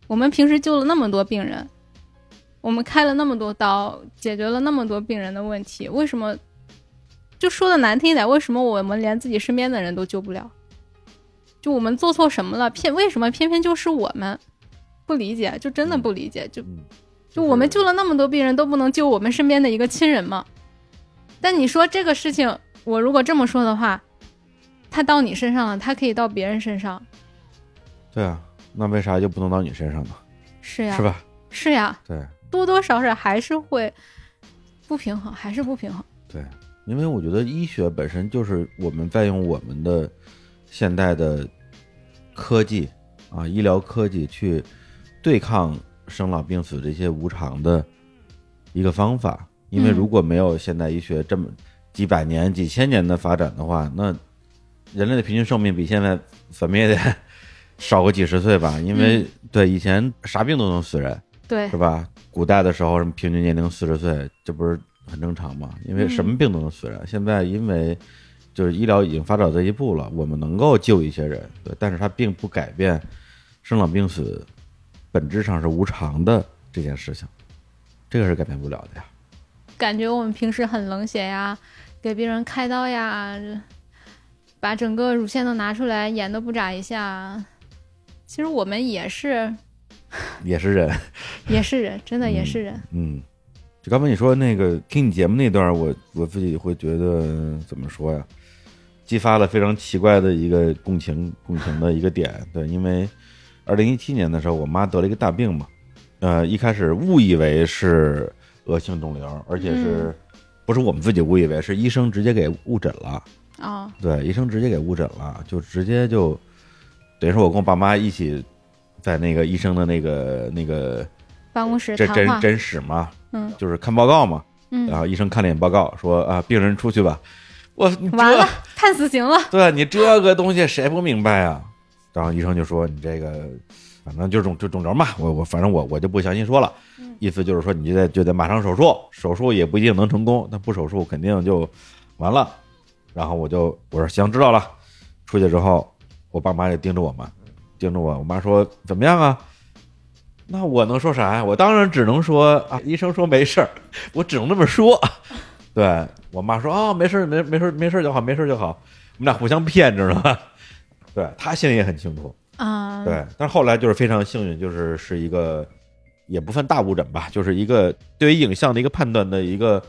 我们平时救了那么多病人，我们开了那么多刀，解决了那么多病人的问题，为什么？就说的难听一点，为什么我们连自己身边的人都救不了？就我们做错什么了？偏为什么偏偏就是我们？不理解，就真的不理解，就嗯，就我们救了那么多病人，都不能救我们身边的一个亲人吗？但你说这个事情，我如果这么说的话，他到你身上了，他可以到别人身上，对啊，那为啥就不能到你身上呢？是呀，是？吧？是呀，对多多少少还是会不平衡，还是不平衡。对，因为我觉得医学本身就是我们在用我们的现代的科技啊，医疗科技去对抗生老病死这些无常的一个方法。因为嗯如果没有现代医学这么几百年、几千年的发展的话，那人类的平均寿命比现在怎么也得少个几十岁吧？因为、对以前啥病都能死人，对是，吧？古代的时候，什么平均年龄四十岁，这不是很正常吗？因为什么病都能死人。现在因为就是医疗已经发展到这一步了，我们能够救一些人，对，但是它并不改变生老病死本质上是无常的这件事情，这个是改变不了的呀。感觉我们平时很冷血呀，给别人开刀呀，把整个乳腺都拿出来，眼都不眨一下。其实我们也是，也是人，也是人，真的也是人。嗯，就刚才你说那个听你节目那段，我我自己会觉得怎么说呀？激发了非常奇怪的一个共情共情的一个点，对，因为二零一七年的时候，我妈得了一个大病嘛，呃，一开始误以为是恶性肿瘤，而且是、不是我们自己误以为，是医生直接给误诊了，哦，对，医生直接给误诊了，就直接就等于说我跟我爸妈一起在那个医生的那个那个办公室诊谈话，诊诊室嘛，嗯。就是看报告嘛，然嗯，后医生看了眼报告说啊，病人出去吧。我完了，判死刑了。对你这个东西谁不明白啊？然后医生就说你这个反正就肿就肿瘤嘛，我我反正我我就不详细说了，意思就是说你就得就得马上手术，手术也不一定能成功，那不手术肯定就完了。然后我就我说行，知道了。出去之后，我爸妈也盯着我嘛，盯着我。我妈说怎么样啊？那我能说啥呀？我当然只能说啊，医生说没事儿，我只能这么说。对我妈说啊，没事儿，没没事，没事就好，没事就好。我们俩互相骗，知道吧？对她心里也很清楚。啊，对，但是后来就是非常幸运，就是是一个也不算大误诊吧，就是一个对于影像的一个判断的一个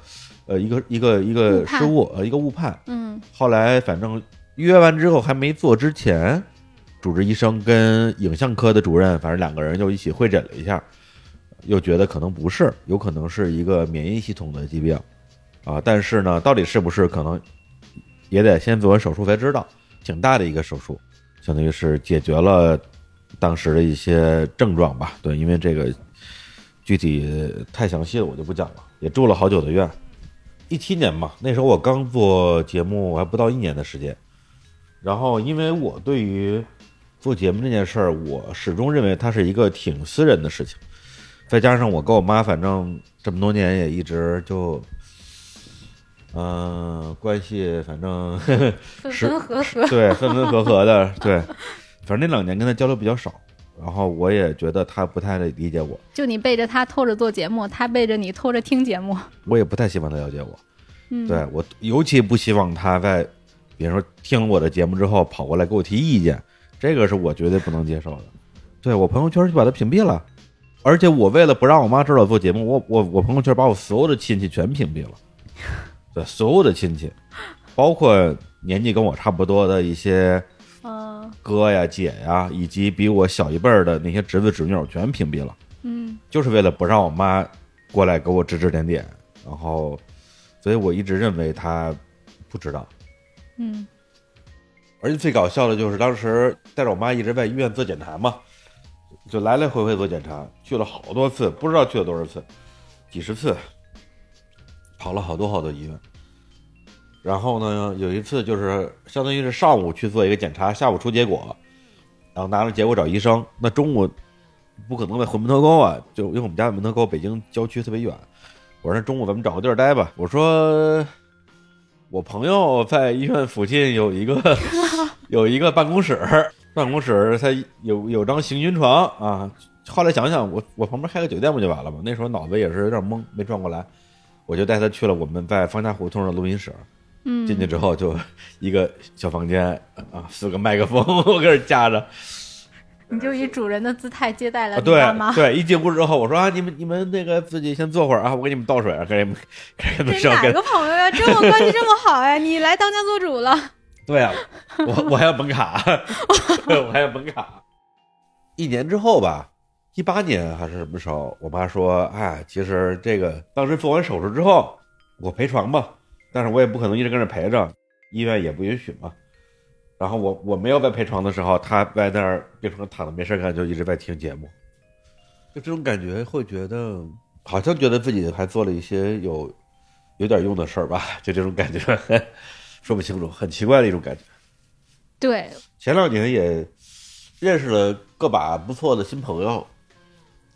呃一个一个一个失误呃一个误判。嗯后来反正约完之后还没做之前，主治医生跟影像科的主任，反正两个人就一起会诊了一下，又觉得可能不是，有可能是一个免疫系统的疾病啊。但是呢，到底是不是，可能也得先做完手术才知道。挺大的一个手术，相当于是解决了当时的一些症状吧。对，因为这个具体太详细了，我就不讲了。也住了好久的院，一七年嘛，那时候我刚做节目，还不到一年的时间。然后，因为我对于做节目这件事儿，我始终认为它是一个挺私人的事情。再加上我跟我妈，反正这么多年也一直就，嗯、关系反正分是分合合。对分分合合的，对，反正那两年跟他交流比较少，然后我也觉得他不太理解我，就你背着他偷着做节目，他背着你偷着听节目。我也不太希望他了解我。嗯，对我尤其不希望他在，比如说听了我的节目之后跑过来给我提意见，这个是我绝对不能接受的。对我朋友圈就把他屏蔽了，而且我为了不让我妈知道做节目，我我我朋友圈把我所有的亲戚全屏蔽了，对所有的亲戚，包括年纪跟我差不多的一些嗯哥呀、姐呀，以及比我小一辈儿的那些侄子侄女，我全屏蔽了。嗯就是为了不让我妈过来给我指指点点，然后，所以我一直认为她不知道。嗯而且最搞笑的就是当时带着我妈一直在医院做检查嘛，就来来回回做检查，去了好多次，不知道去了多少次，几十次，跑了好多好多医院。然后呢，有一次就是相当于是上午去做一个检查，下午出结果，然后拿着结果找医生。那中午不可能在回门头沟啊，就因为我们家门头沟北京郊区特别远。我说那中午咱们找个地儿待吧。我说我朋友在医院附近有一个 有一个办公室，办公室他有有张行军床啊。后来想想，我我旁边开个酒店不就完了吗？那时候脑子也是有点懵，没转过来，我就带他去了我们在方家胡同的录音室。嗯，进去之后就一个小房间啊，四个麦克风，我搁这架着。你就以主人的姿态接待了啊，对一进屋之后，我说啊，你们你们那个自己先坐会儿啊，我给你们倒水啊，给你们 给你们上给哪个朋友呀？这么关系这么好呀？你来当家做主了。对啊，我我还要本卡，我还要本卡。一年之后吧，一八年还是什么时候，我妈说，哎，其实这个当时做完手术之后，我陪床吧，但是我也不可能一直跟着陪着，医院也不允许嘛。然后我我没有在陪床的时候，她在那儿病床上躺着没事干，就一直在听节目，就这种感觉，会觉得好像觉得自己还做了一些有有点用的事儿吧，就这种感觉，说不清楚，很奇怪的一种感觉。对，前两年也认识了个把不错的新朋友，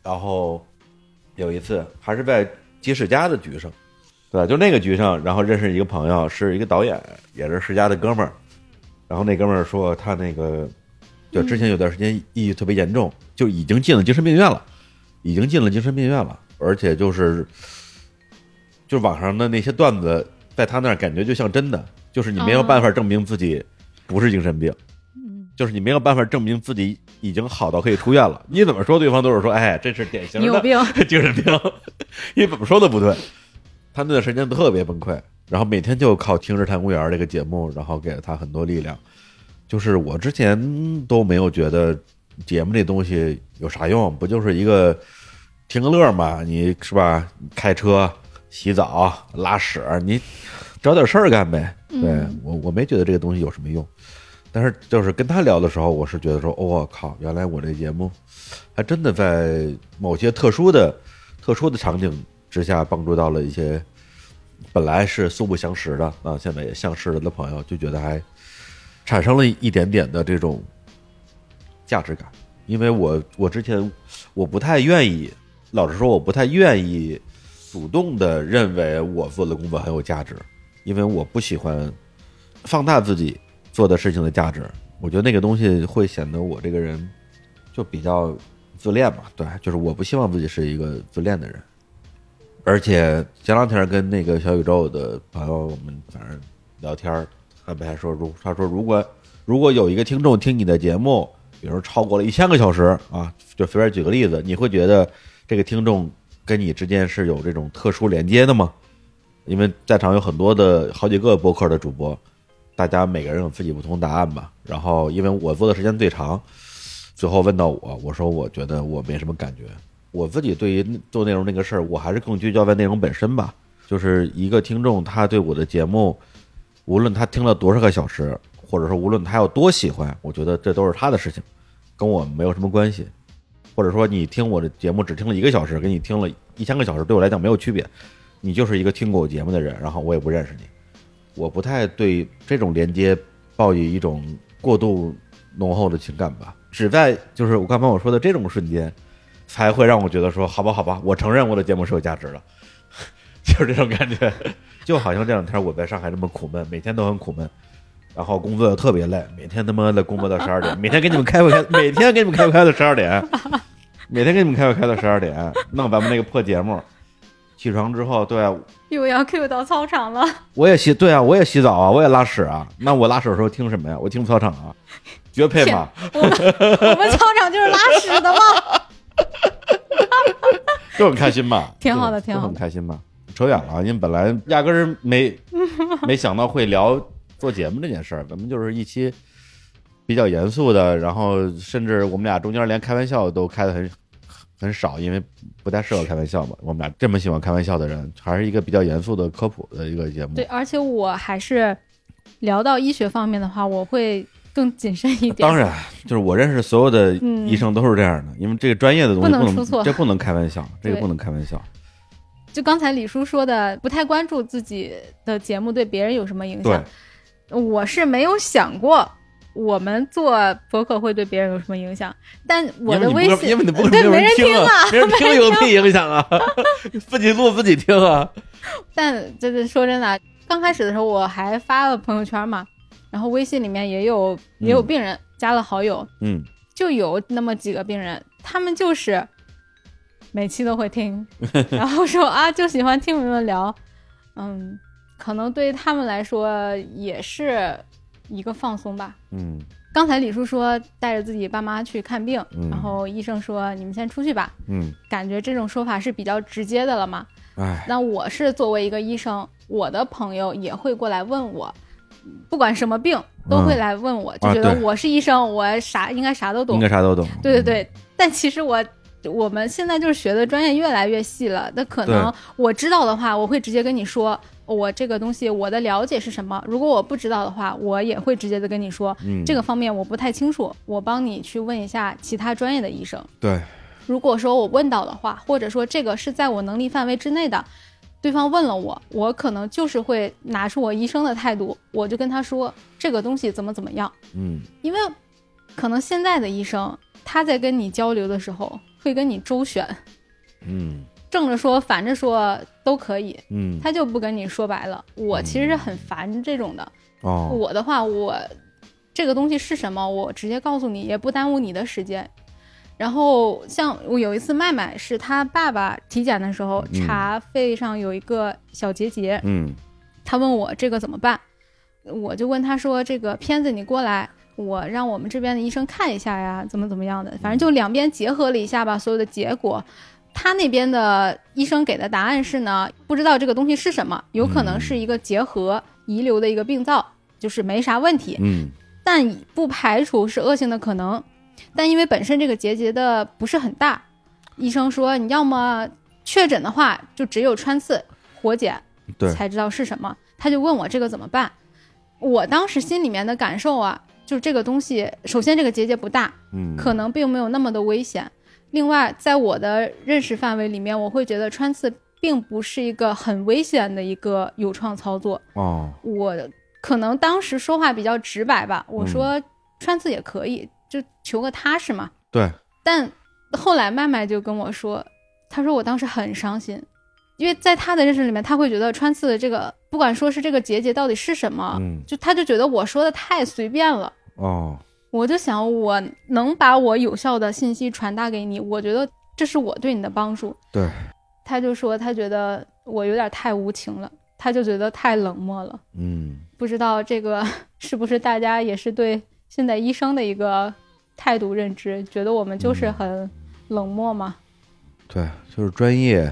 然后有一次还是在吉世家的局上，对吧？就那个局上，然后认识一个朋友，是一个导演，也是世家的哥们儿。然后那哥们儿说他那个，就之前有段时间抑郁特别严重，就已经进了精神病院了，已经进了精神病院了，而且就是，就网上的那些段子，在他那儿感觉就像真的，就是你没有办法证明自己不是精神病。嗯，就是你没有办法证明自己已经好到可以出院了。你怎么说，对方都是说，哎，这是典型的你有病。精神病，你怎么说都不对。他那段时间特别崩溃，然后每天就靠听《日坛公园》这个节目，然后给了他很多力量。就是我之前都没有觉得节目这东西有啥用，不就是一个听个乐嘛？你是吧？开车、洗澡、拉屎，你找点事儿干呗。对嗯我，我没觉得这个东西有什么用。但是就是跟他聊的时候，我是觉得说，我靠，原来我这节目还真的在某些特殊的、特殊的场景之下，帮助到了一些本来是素不相识的啊，现在也相识了的朋友，就觉得还产生了一点点的这种价值感。因为我我之前我不太愿意，老实说，我不太愿意主动的认为我做的工作很有价值，因为我不喜欢放大自己做的事情的价值。我觉得那个东西会显得我这个人就比较自恋嘛，对，就是我不希望自己是一个自恋的人。而且前两天跟那个小宇宙的朋友，我们反正聊天，他们还说，如他说如果如果有一个听众听你的节目，比如超过了一千个小时啊，就随便举个例子，你会觉得这个听众跟你之间是有这种特殊连接的吗？因为在场有很多的好几个播客的主播，大家每个人有自己不同答案吧。然后因为我做的时间最长，最后问到我，我说我觉得我没什么感觉。我自己对于做内容这个事儿，我还是更聚焦在内容本身吧。就是一个听众，他对我的节目，无论他听了多少个小时，或者说无论他有多喜欢，我觉得这都是他的事情，跟我没有什么关系。或者说你听我的节目只听了一个小时，跟你听了一千个小时，对我来讲没有区别。你就是一个听过我节目的人，然后我也不认识你，我不太对这种连接抱以一种过度浓厚的情感吧。只在就是我刚才我说的这种瞬间。才会让我觉得说，好吧，好吧，我承认我的节目是有价值的，就是这种感觉。就好像这两天我在上海这么苦闷，每天都很苦闷，然后工作又特别累，每天他妈的工作到十二点，每天给你们开会开，每天给你们开会开到十二点，每天给你们开会开到十二点，弄咱们那个破节目。起床之后，对，又要 Q 到操场了。我也洗，对啊，我也洗澡啊，我也拉屎啊。那我拉屎的时候听什么呀？我听操场啊，绝配嘛。我们我们操场就是拉屎的吗？就很开心嘛，挺好的，挺好的，很开心嘛。扯远了，因为本来压根儿没 没想到会聊做节目这件事儿，咱们就是一期比较严肃的，然后甚至我们俩中间连开玩笑都开的很很少，因为不太适合开玩笑嘛。我们俩这么喜欢开玩笑的人，还是一个比较严肃的科普的一个节目。对，而且我还是聊到医学方面的话，我会。更谨慎一点。当然，就是我认识所有的医生都是这样的，因为这个专业的东西不能出错，这不能开玩笑，这个不能开玩笑。就刚才李叔说的，不太关注自己的节目对别人有什么影响。我是没有想过我们做博客会对别人有什么影响，但我的微信因为你不可能没人听啊，没人听有屁影响啊，自己录自己听啊。但这是说真的，刚开始的时候我还发了朋友圈嘛。然后微信里面也有也有病人加了好友，嗯，就有那么几个病人，他们就是每期都会听，然后说啊就喜欢听我们聊，嗯，可能对于他们来说也是一个放松吧，嗯。刚才李叔说带着自己爸妈去看病，然后医生说你们先出去吧，嗯，感觉这种说法是比较直接的了嘛，哎，那我是作为一个医生，我的朋友也会过来问我。不管什么病都会来问我，就觉得我是医生，我啥应该啥都懂，应该啥都懂。对对对，但其实我我们现在就是学的专业越来越细了，那可能我知道的话，我会直接跟你说，我这个东西我的了解是什么。如果我不知道的话，我也会直接的跟你说，这个方面我不太清楚，我帮你去问一下其他专业的医生。对，如果说我问到的话，或者说这个是在我能力范围之内的。对方问了我，我可能就是会拿出我医生的态度，我就跟他说这个东西怎么怎么样。嗯，因为可能现在的医生他在跟你交流的时候会跟你周旋，嗯，正着说反着说都可以，嗯，他就不跟你说白了。我其实是很烦这种的。哦，我的话，我这个东西是什么，我直接告诉你，也不耽误你的时间。然后像我有一次，麦麦是他爸爸体检的时候查肺上有一个小结节，嗯，他问我这个怎么办，我就问他说这个片子你过来，我让我们这边的医生看一下呀，怎么怎么样的，反正就两边结合了一下吧，所有的结果，他那边的医生给的答案是呢，不知道这个东西是什么，有可能是一个结核遗留的一个病灶，就是没啥问题，嗯，但不排除是恶性的可能。但因为本身这个结节的不是很大，医生说你要么确诊的话，就只有穿刺活检，对，才知道是什么。他就问我这个怎么办？我当时心里面的感受啊，就是这个东西，首先这个结节不大，嗯，可能并没有那么的危险。另外，在我的认识范围里面，我会觉得穿刺并不是一个很危险的一个有创操作。哦，我可能当时说话比较直白吧，我说穿刺也可以。就求个踏实嘛。对，但后来麦麦就跟我说，他说我当时很伤心，因为在他的认识里面，他会觉得穿刺的这个，不管说是这个结节到底是什么，嗯，就他就觉得我说的太随便了。哦，我就想，我能把我有效的信息传达给你，我觉得这是我对你的帮助。对，他就说他觉得我有点太无情了，他就觉得太冷漠了。嗯，不知道这个是不是大家也是对现在医生的一个态度认知，觉得我们就是很冷漠吗？对，就是专业、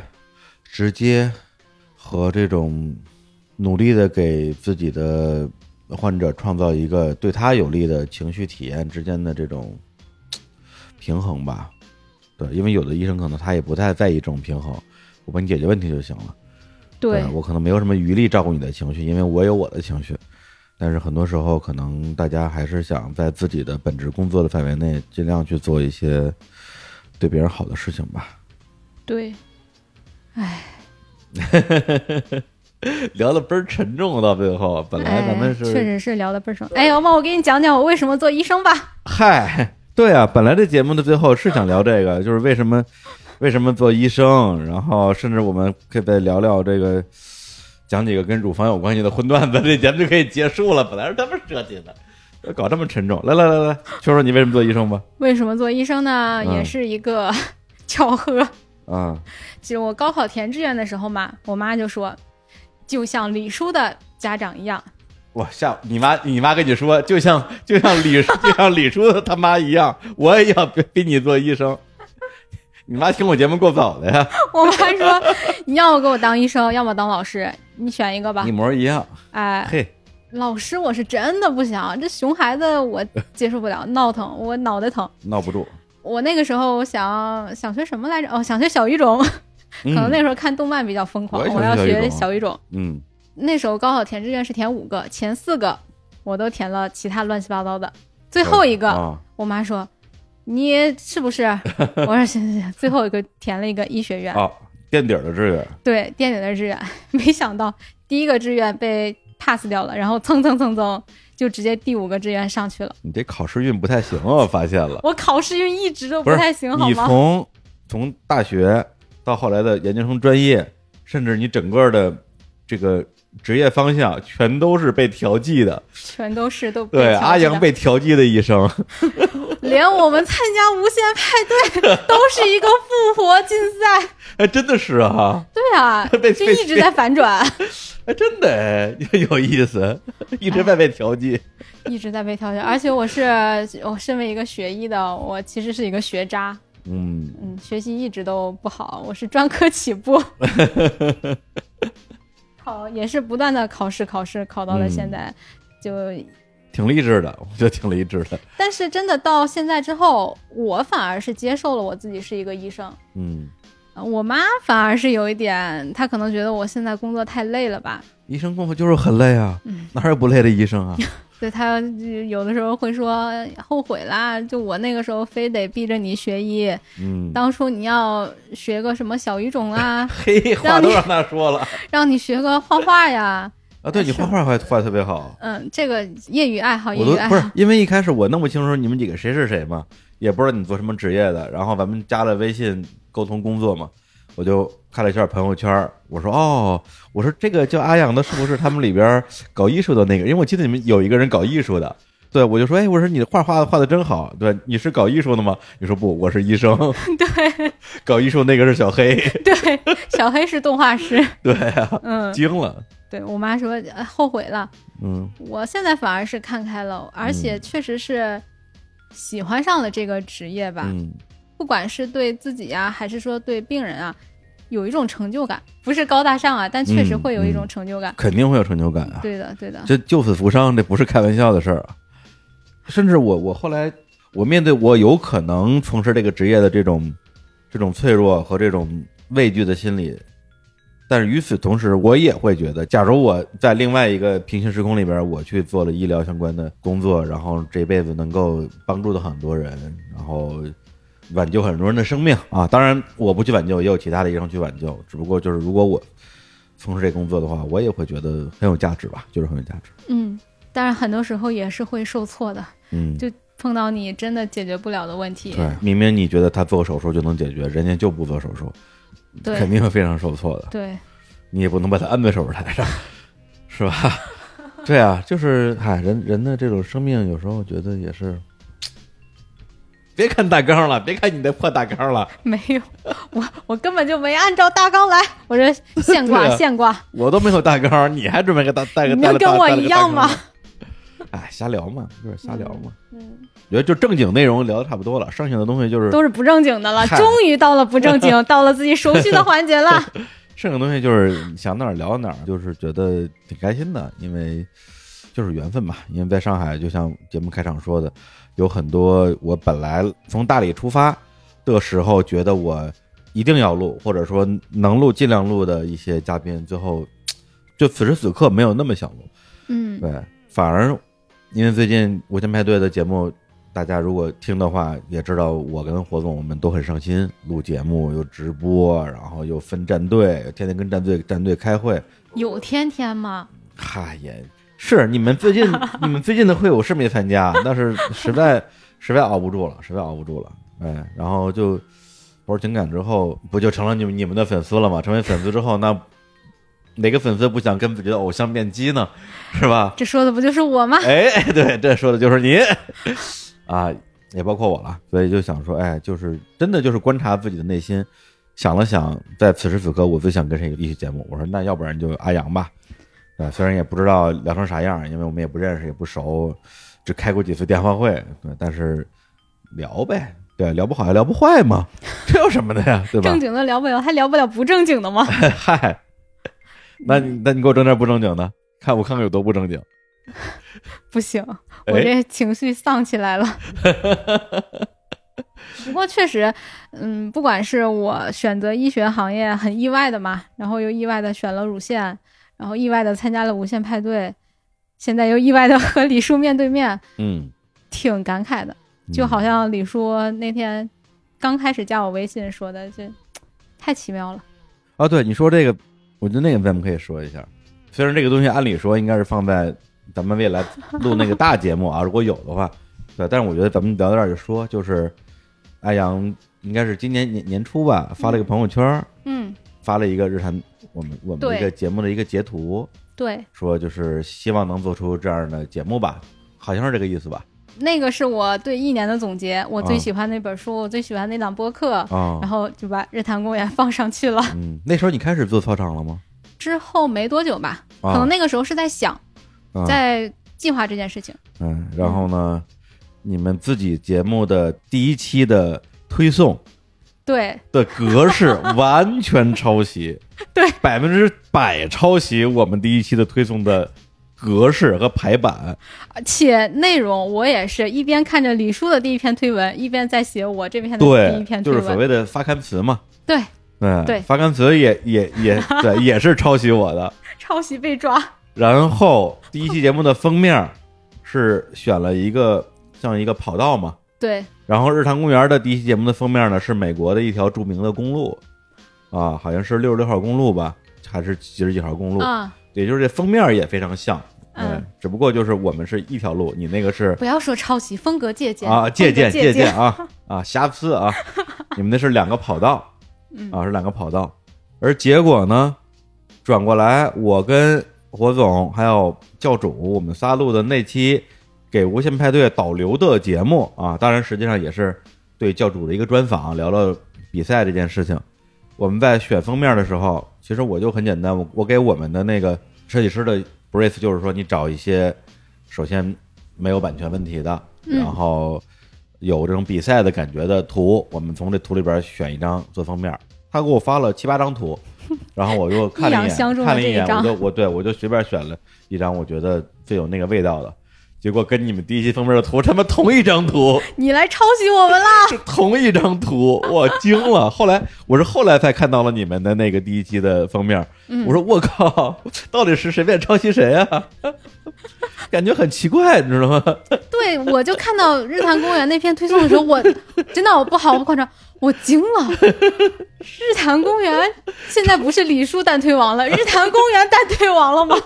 直接和这种努力的给自己的患者创造一个对他有利的情绪体验之间的这种平衡吧。对，因为有的医生可能他也不太在意这种平衡，我帮你解决问题就行了。对，我可能没有什么余力照顾你的情绪，因为我有我的情绪。但是很多时候，可能大家还是想在自己的本职工作的范围内，尽量去做一些对别人好的事情吧。对，唉，聊的倍儿沉重，到最后，本来咱们哎是确实是聊的倍儿爽。哎，要不我给你讲讲我为什么做医生吧？嗨，对啊，本来这节目的最后是想聊这个，就是为什么为什么做医生，然后甚至我们可以再聊聊这个，讲几个跟乳房有关系的荤段子，这节目就可以结束了。本来是他们设计的，搞这么沉重，来来来来，说说你为什么做医生吧。为什么做医生呢？嗯也是一个 巧合。啊，其实我高考填志愿的时候嘛，我妈就说，就像李叔的家长一样，我吓你妈，你妈跟你说，就像就像李就像李叔他妈一样，我也要逼逼你做医生。你妈听我节目够早的呀，我妈说，你要么给我当医生，要么当老师，你选一个吧一。模一样。哎，嘿，老师我是真的不想，这熊孩子我接受不了，闹腾，我脑袋疼。闹不住。我那个时候想想学什么来着？哦，想学小语种，可能那时候看动漫比较疯狂，我要学小语种。嗯那时候高考填志愿是填五个，前四个我都填了其他乱七八糟的，最后一个、啊，我妈说你是不是？我说行行行，最后一个填了一个医学院，哦，垫底儿的志愿，对，垫底的志愿，没想到第一个志愿被 pass 掉了，然后蹭蹭蹭蹭就直接第五个志愿上去了。你这考试运不太行啊，我发现了。我考试运一直都不太行，好你吗？从从大学到后来的研究生专业，甚至你整个的这个职业方向，全都是被调剂的。全都是都被对，阿阳被调剂的一生。连我们参加无限派对 都是一个复活竞赛。哎，真的是啊，对啊，被就一直在反转，哎，真的哎，有意思，一直在被调剂。一直在被调剂。而且我是我身为一个学医的，我其实是一个学渣，嗯，嗯，学习一直都不好，我是专科起步。考也是不断的考试考试，考到了现在，就挺励志的，我觉得挺励志的。但是真的到现在之后，我反而是接受了我自己是一个医生。嗯，呃我妈反而是有一点，她可能觉得我现在工作太累了吧，医生工作就是很累啊，嗯。哪有不累的医生啊？对他有的时候会说后悔啦，就我那个时候非得逼着你学医，嗯，当初你要学个什么小语种啊，嘿，话都让他说了。让你学个画画呀，啊。对你画画画画得特别好，嗯，这个业余爱好，业余爱好。不是因为一开始我弄不清楚你们几个谁是谁嘛，也不知道你做什么职业的，然后咱们加了微信沟通工作嘛，我就看了一下朋友圈，我说哦，我说这个叫阿阳的是不是他们里边搞艺术的那个？因为我记得你们有一个人搞艺术的。对，我就说，哎，我说你画画画的真好，对，你是搞艺术的吗？你说不，我是医生，对。搞艺术那个是小黑，对，小黑是动画师，对啊，嗯，惊了，对我妈说、呃后悔了，嗯。我现在反而是看开了，而且确实是喜欢上了这个职业吧，嗯，不管是对自己啊，还是说对病人啊，有一种成就感，不是高大上啊，但确实嗯会有一嗯种成就感。肯定会有成就感啊。对的，对的，这救死扶伤，这不是开玩笑的事儿啊！甚至我我后来我面对我有可能从事这个职业的这种这种脆弱和这种畏惧的心理，但是与此同时，我也会觉得，假如我在另外一个平行时空里边，我去做了医疗相关的工作，然后这辈子能够帮助到很多人，然后挽救很多人的生命啊！当然，我不去挽救，也有其他的医生去挽救，只不过就是如果我从事这工作的话，我也会觉得很有价值吧，就是很有价值。嗯，当然很多时候也是会受挫的，嗯，就碰到你真的解决不了的问题，对，明明你觉得他做手术就能解决，人家就不做手术，对肯定会非常受挫的。对你也不能把他摁在手术台上，是吧？对啊，就是嗨，人人的这种生命，有时候觉得也是。别看大纲了，别看你的破大纲了，没有，我我根本就没按照大纲来，我这现挂、现挂，我都没有大纲，你还准备个大带个你带了大能跟我一样吗？哎，瞎聊嘛，就是瞎聊嘛。嗯，我觉得就正经内容聊的差不多了，剩下的东西就是都是不正经的了，终于到了不正经，到了自己熟悉的环节了。剩下的东西就是想哪儿聊哪儿，就是觉得挺开心的，因为就是缘分嘛。因为在上海，就像节目开场说的，有很多我本来从大理出发的时候觉得我一定要录，或者说能录尽量录的一些嘉宾，最后就此时此刻没有那么想录。嗯，对，反而因为最近无线派对的节目，大家如果听的话，也知道我跟火总我们都很上心，录节目又直播，然后又分战队，天天跟战队战队开会。有天天吗？嗨，也是你们最近 你们最近的会我是没参加，但是实在实在熬不住了，实在熬不住了，哎，然后就博情感之后，不就成了你们你们的粉丝了吗？成为粉丝之后，那哪个粉丝不想跟自己的偶像面基呢？是吧？这说的不就是我吗？哎，哎 对，这说的就是你啊，也包括我了，所以就想说，哎，就是真的就是观察自己的内心，想了想，在此时此刻，我最想跟谁一起节目，我说那要不然就阿阳吧，对，虽然也不知道聊成啥样，因为我们也不认识，也不熟，只开过几次电话会，对，但是聊呗，对，聊不好也聊不坏嘛，这有什么的呀，对吧正？经的聊不了，还聊不了不正经的吗？嗨，那你那你给我整点不正经的，看我看看有多不正经。不行，哎我这情绪丧起来了。不过确实，嗯，不管是我选择医学行业很意外的嘛，然后又意外的选了乳腺，然后意外的参加了无限派对，现在又意外的和李叔面对面，嗯，挺感慨的。就好像李叔那天刚开始加我微信说的，这太奇妙了。啊，对，你说这个，我觉得那个咱们可以说一下。虽然这个东西按理说应该是放在咱们未来录那个大节目啊，如果有的话，对，但是我觉得咱们聊到这儿就说，就是艾阳应该是今年年年初吧，发了一个朋友圈，嗯，发了一个日坛我们我们对一个节目的一个截图，对，说就是希望能做出这样的节目吧，好像是这个意思吧？那个是我对一年的总结，我最啊喜欢那本书，我最喜欢那档播客，啊、然后就把日坛公园放上去了。嗯，那时候你开始做操场了吗？之后没多久吧，啊可能那个时候是在想，啊在计划这件事情。嗯，然后呢，你们自己节目的第一期的推送对，的格式 完全抄袭，对，百分之百抄袭我们第一期的推送的格式和排版。且内容我也是一边看着李叔的第一篇推文，一边在写我这篇的第一，篇推就是所。谓的发刊词嘛。对，嗯，对发刊词也也也 对，也是抄袭我的。抄袭被抓。然后第一期节目的封面是选了一个像一个跑道嘛，对，然后日坛公园的第一期节目的封面呢是美国的一条著名的公路，啊，好像是六十六号公路吧，还是几十几号公路，啊，也就是这封面也非常像，嗯对，只不过就是我们是一条路，你那个是不要说抄袭，风格借鉴啊借鉴借鉴啊 啊瑕疵啊，你们那是两个跑道嗯啊是两个跑道，而结果呢，转过来我跟火总还有教主我们仨录的那期给无限派对导流的节目啊，当然实际上也是对教主的一个专访，聊聊比赛这件事情。我们在选封面的时候，其实我就很简单，我我给我们的那个设计师的 brief 就是说，你找一些首先没有版权问题的，嗯。然后有这种比赛的感觉的图，我们从这图里边选一张做封面。他给我发了七八张图，然后我又看了一眼，看了一眼，我就我对我就随便选了一张我觉得最有那个味道的，结果跟你们第一期封面的图他妈同一张图，你来抄袭我们啦！是同一张图，我惊了。后来我是后来才看到了你们的那个第一期的封面，嗯我说我靠，到底是谁在抄袭谁啊？感觉很奇怪，你知道吗？对，我就看到日坛公园那篇推送的时候，我真的我不好不夸张，我惊了。日坛公园现在不是李叔单推王了，日坛公园单推王了吗？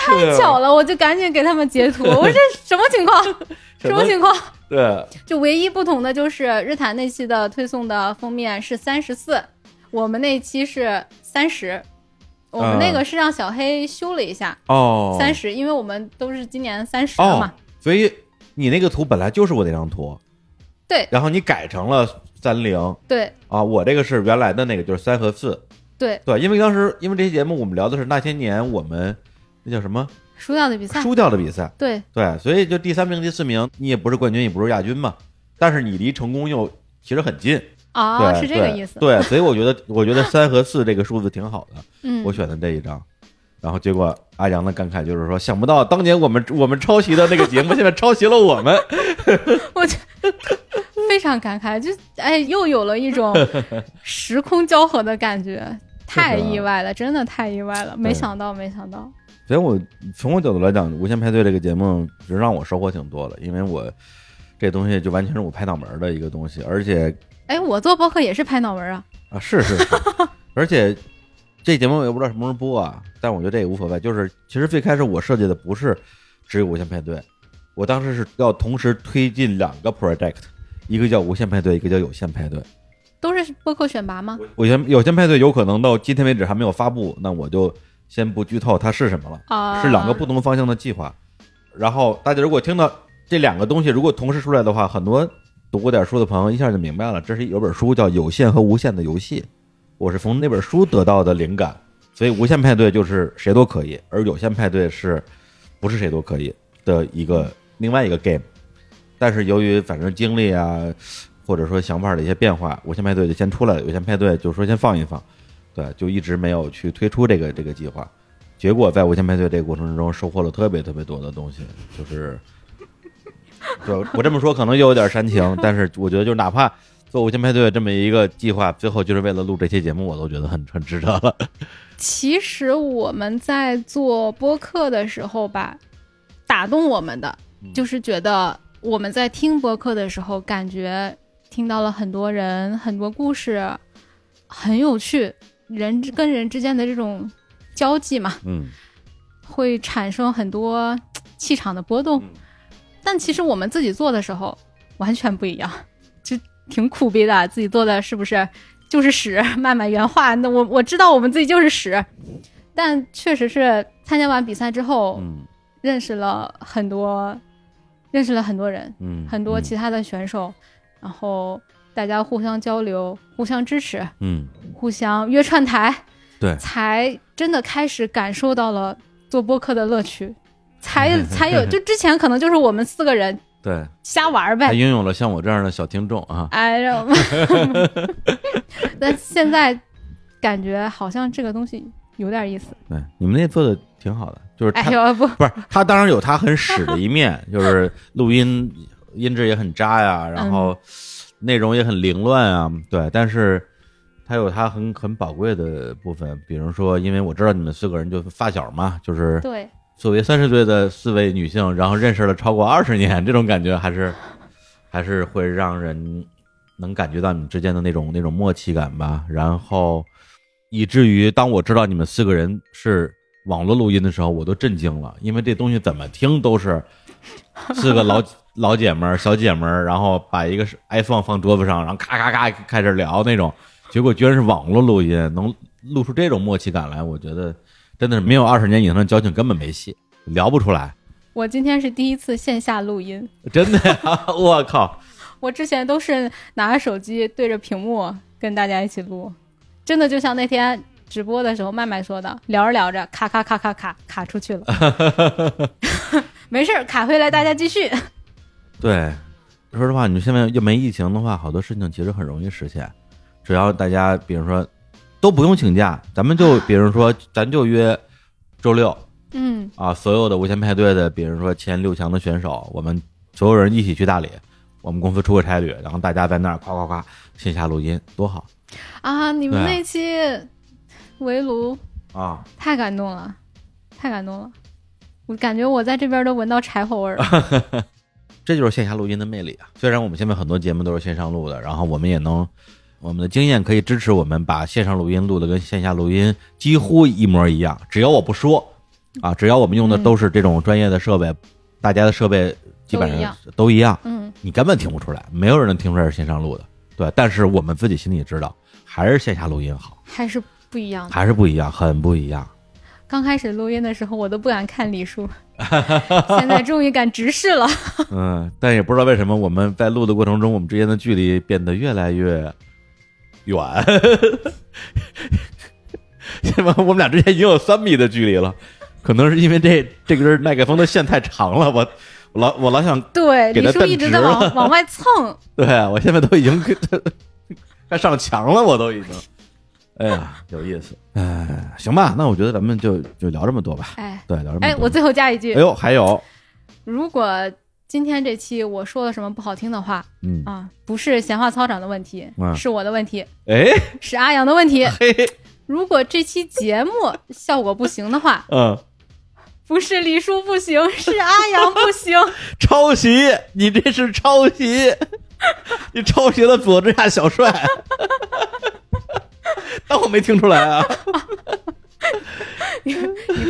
太巧了，我就赶紧给他们截图。我说这什么情况？什么情况？对，就唯一不同的就是日坛那期的推送的封面是三十四，我们那期是三十。我们那个是让小黑修了一下哦，三十，因为我们都是今年三十了嘛。所以你那个图本来就是我那张图，对，然后你改成了三零，对，啊，我这个是原来的那个，就是三和四，对对，因为当时因为这期节目我们聊的是那些年我们那叫什么输掉的比赛，输掉的比赛，对对，所以就第三名、第四名，你也不是冠军，也不是亚军嘛，但是你离成功又其实很近。啊，是这个意思。对，所以我觉得，我觉得三和四这个数字挺好的。嗯，我选的这一张，然后结果阿阳的感慨就是说，想不到当年我们我们抄袭的那个节目，现在抄袭了我们。我非常感慨，就哎，又有了一种时空交合的感觉，太意外了，真的太意外了，没想到，没想到。所以，我从我角度来讲，《无限派对》这个节目，实让我收获挺多的，因为我这东西就完全是我拍脑门的一个东西，而且。哎，我做播客也是拍脑门啊！啊，是是是，而且这节目我也不知道什么时候播啊，但我觉得这也无所谓。就是其实最开始我设计的不是只有无限派对，我当时是要同时推进两个 project，一个叫无限派对，一个叫有限派对。都是播客选拔吗？有限有限派对有可能到今天为止还没有发布，那我就先不剧透它是什么了。啊，是两个不同方向的计划。然后大家如果听到这两个东西如果同时出来的话，很多。读过点书的朋友一下就明白了，这是有本书叫《有限和无限的游戏》，我是从那本书得到的灵感，所以无限派对就是谁都可以，而有限派对是不是谁都可以的一个另外一个 game。但是由于反正经历啊，或者说想法的一些变化，无限派对就先出来了，有限派对就说先放一放，对，就一直没有去推出这个这个计划。结果在无限派对这个过程之中，收获了特别特别多的东西，就是。就我这么说可能又有点煽情，但是我觉得就哪怕做无限派对这么一个计划，最后就是为了录这期节目，我都觉得很很值得了。其实我们在做播客的时候吧，打动我们的就是觉得我们在听播客的时候，感觉听到了很多人很多故事，很有趣，人跟人之间的这种交际嘛，嗯，会产生很多气场的波动。但其实我们自己做的时候完全不一样，就挺苦逼的。自己做的是不是就是屎？慢慢原话，那我我知道我们自己就是屎，但确实是参加完比赛之后，嗯，认识了很多，认识了很多人，嗯，很多其他的选手，然后大家互相交流，互相支持，嗯，互相约串台，对，才真的开始感受到了做播客的乐趣。才 才有，就之前可能就是我们四个人对瞎玩呗，他拥有了像我这样的小听众啊。哎，呦，但现在感觉好像这个东西有点意思。对，你们那做的挺好的，就是哎呦不不是他当然有他很屎的一面，就是录音音质也很渣呀，然后内容也很凌乱啊。对，但是它有它很很宝贵的部分，比如说，因为我知道你们四个人就发小嘛，就是对。作为三十岁的四位女性，然后认识了超过二十年，这种感觉还是还是会让人能感觉到你们之间的那种那种默契感吧。然后以至于当我知道你们四个人是网络录音的时候，我都震惊了，因为这东西怎么听都是 四个老老姐们儿、小姐们儿，然后把一个 iPhone 放桌子上，然后咔咔咔开始聊那种，结果居然是网络录音，能录出这种默契感来，我觉得。真的是没有二十年以上的交情根本没戏，聊不出来。我今天是第一次线下录音，真的呀！我靠！我之前都是拿着手机对着屏幕跟大家一起录，真的就像那天直播的时候麦麦说的，聊着聊着卡卡卡卡卡卡出去了。没事，卡回来大家继续。对，说实话，你现在又没疫情的话，好多事情其实很容易实现，只要大家比如说。都不用请假，咱们就比如说，咱就约周六，嗯啊，所有的无限派对的，比如说前六强的选手，我们所有人一起去大理，我们公司出个差旅，然后大家在那儿夸夸夸线下录音，多好啊！你们那期围炉啊，太感动了，太感动了，我感觉我在这边都闻到柴火味儿了。这就是线下录音的魅力啊！虽然我们现在很多节目都是线上录的，然后我们也能。我们的经验可以支持我们把线上录音录的跟线下录音几乎一模一样，只要我不说，啊，只要我们用的嗯都是这种专业的设备，大家的设备基本上都一样，嗯，你根本听不出来，没有人能听出来是线上录的。对，但是我们自己心里知道，还是线下录音好，还是不一样。还是不一样，很不一样。刚开始录音的时候，我都不敢看李叔，现在终于敢直视了。嗯，但也不知道为什么我们在录的过程中，我们之间的距离变得越来越远。现在我们俩之间已经有三米的距离了，可能是因为这这根麦克风的线太长了，我我老我老想，对，李叔一直在往往外蹭。对我现在都已经快上墙了，我都已经。哎呀，有意思。哎，行吧，那我觉得咱们就就聊这么多吧。哎对，聊这么多。哎，我最后加一句哎，呦，还有，如果今天这期我说了什么不好听的话嗯，啊，不是闲话操场的问题，嗯是我的问题，哎，是阿阳的问题。嘿 嘿，如果这期节目效果不行的话，嗯。不是李叔不行，是阿阳不行。抄袭，你这是抄袭，你抄袭了佐治亚小帅，当我没听出来啊！愉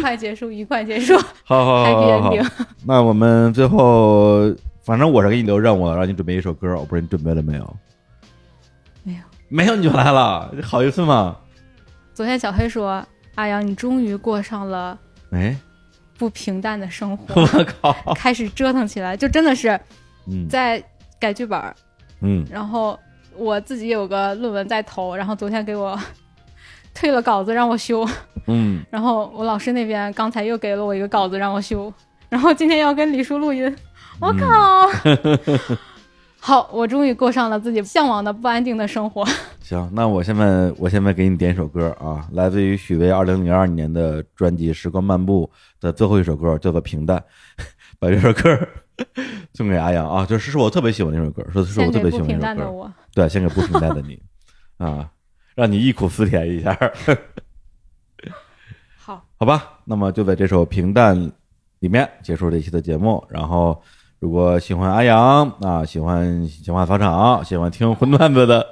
快结束，愉快结束。好好好好好那我们最后，反正我是给你留任务了，让你准备一首歌，我不知道你准备了没有？没有，没有你就来了，你好意思吗？昨天小黑说：“阿阳，你终于过上了哎，不平淡的生活我活，靠，开始折腾起来，就真的是嗯在改剧本。嗯，然后我自己有个论文在投，然后昨天给我 退了稿子让我修，嗯，然后我老师那边刚才又给了我一个稿子让我修，然后今天要跟李叔录音，我靠！好，我终于过上了自己向往的不安定的生活。行，那我现在我现在给你点一首歌啊，来自于许巍二零零二年的专辑《时光漫步》的最后一首歌，叫做《平淡》，把这首歌送给阿阳啊，就是是我特别喜欢的一首歌，说是我特别喜欢平淡的我。对，献给不平淡的你啊，让你忆苦思甜一下，好，好吧？那么就在这首《平淡》里面结束这一期的节目，然后。如果喜欢阿阳啊，喜欢喜欢操场，喜欢听荤段子的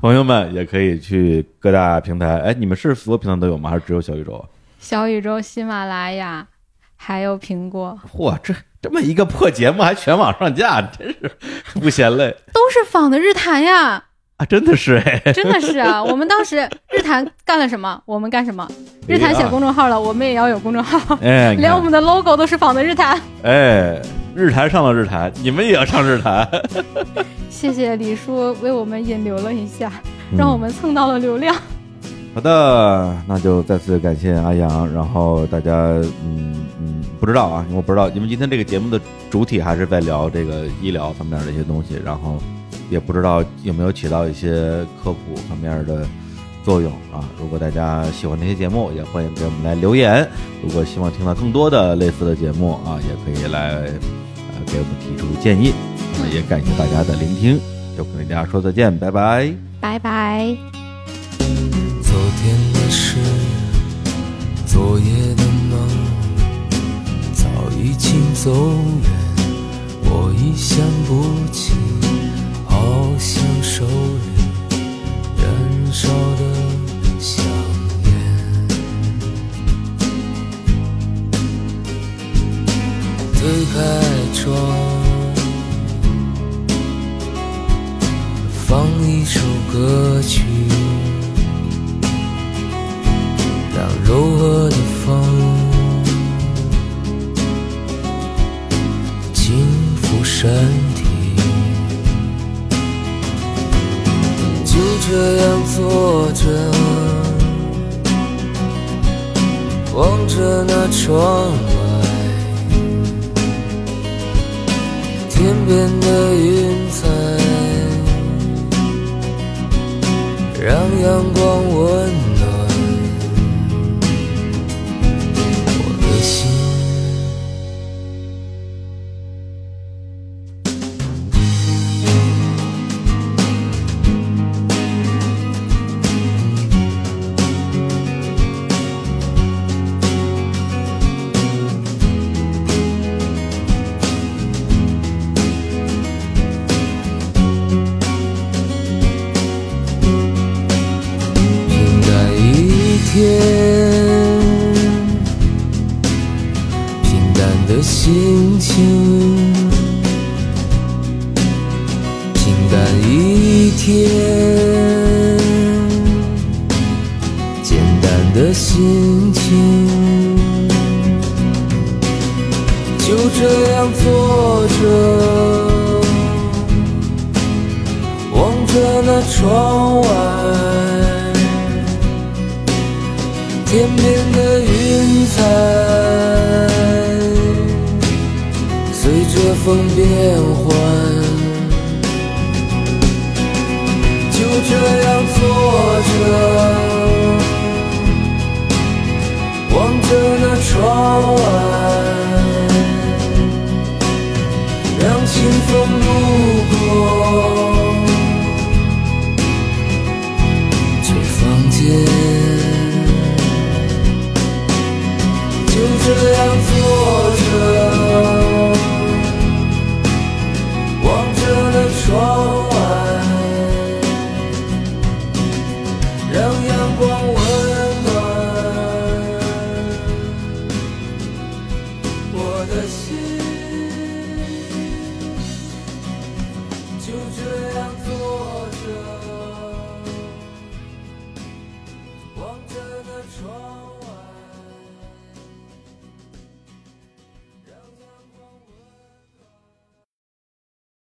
朋友们，也可以去各大平台。哎，你们是所有平台都有吗？还是只有小宇宙啊？小宇宙、喜马拉雅还有苹果嚯，这这么一个破节目还全网上架，真是不嫌累都是仿的日坛呀，啊！真的是哎，真的是啊！我们当时日坛干了什么，我们干什么。日坛写公众号了，我们也要有公众号，哎，连我们的 logo 都是仿的日坛。哎，日坛上了日坛，你们也要上日坛，谢谢李叔为我们引流了一下，嗯让我们蹭到了流量。好的，那就再次感谢阿阳，然后大家嗯嗯不知道啊，我不知道，因为今天这个节目的主体还是在聊这个医疗方面的一些东西，然后也不知道有没有起到一些科普方面的作用啊。如果大家喜欢这些节目，也欢迎给我们来留言。如果希望听到更多的类似的节目啊，也可以来呃给我们提出建议。那么也感谢大家的聆听，就跟大家说再见，拜拜。拜拜。昨夜的梦，早已经走远，我已想不起，好像手里燃烧的香烟。推开窗，放一首歌曲。柔和的风轻抚身体，就这样坐着，望着那窗外，天边的云彩，让阳光温暖。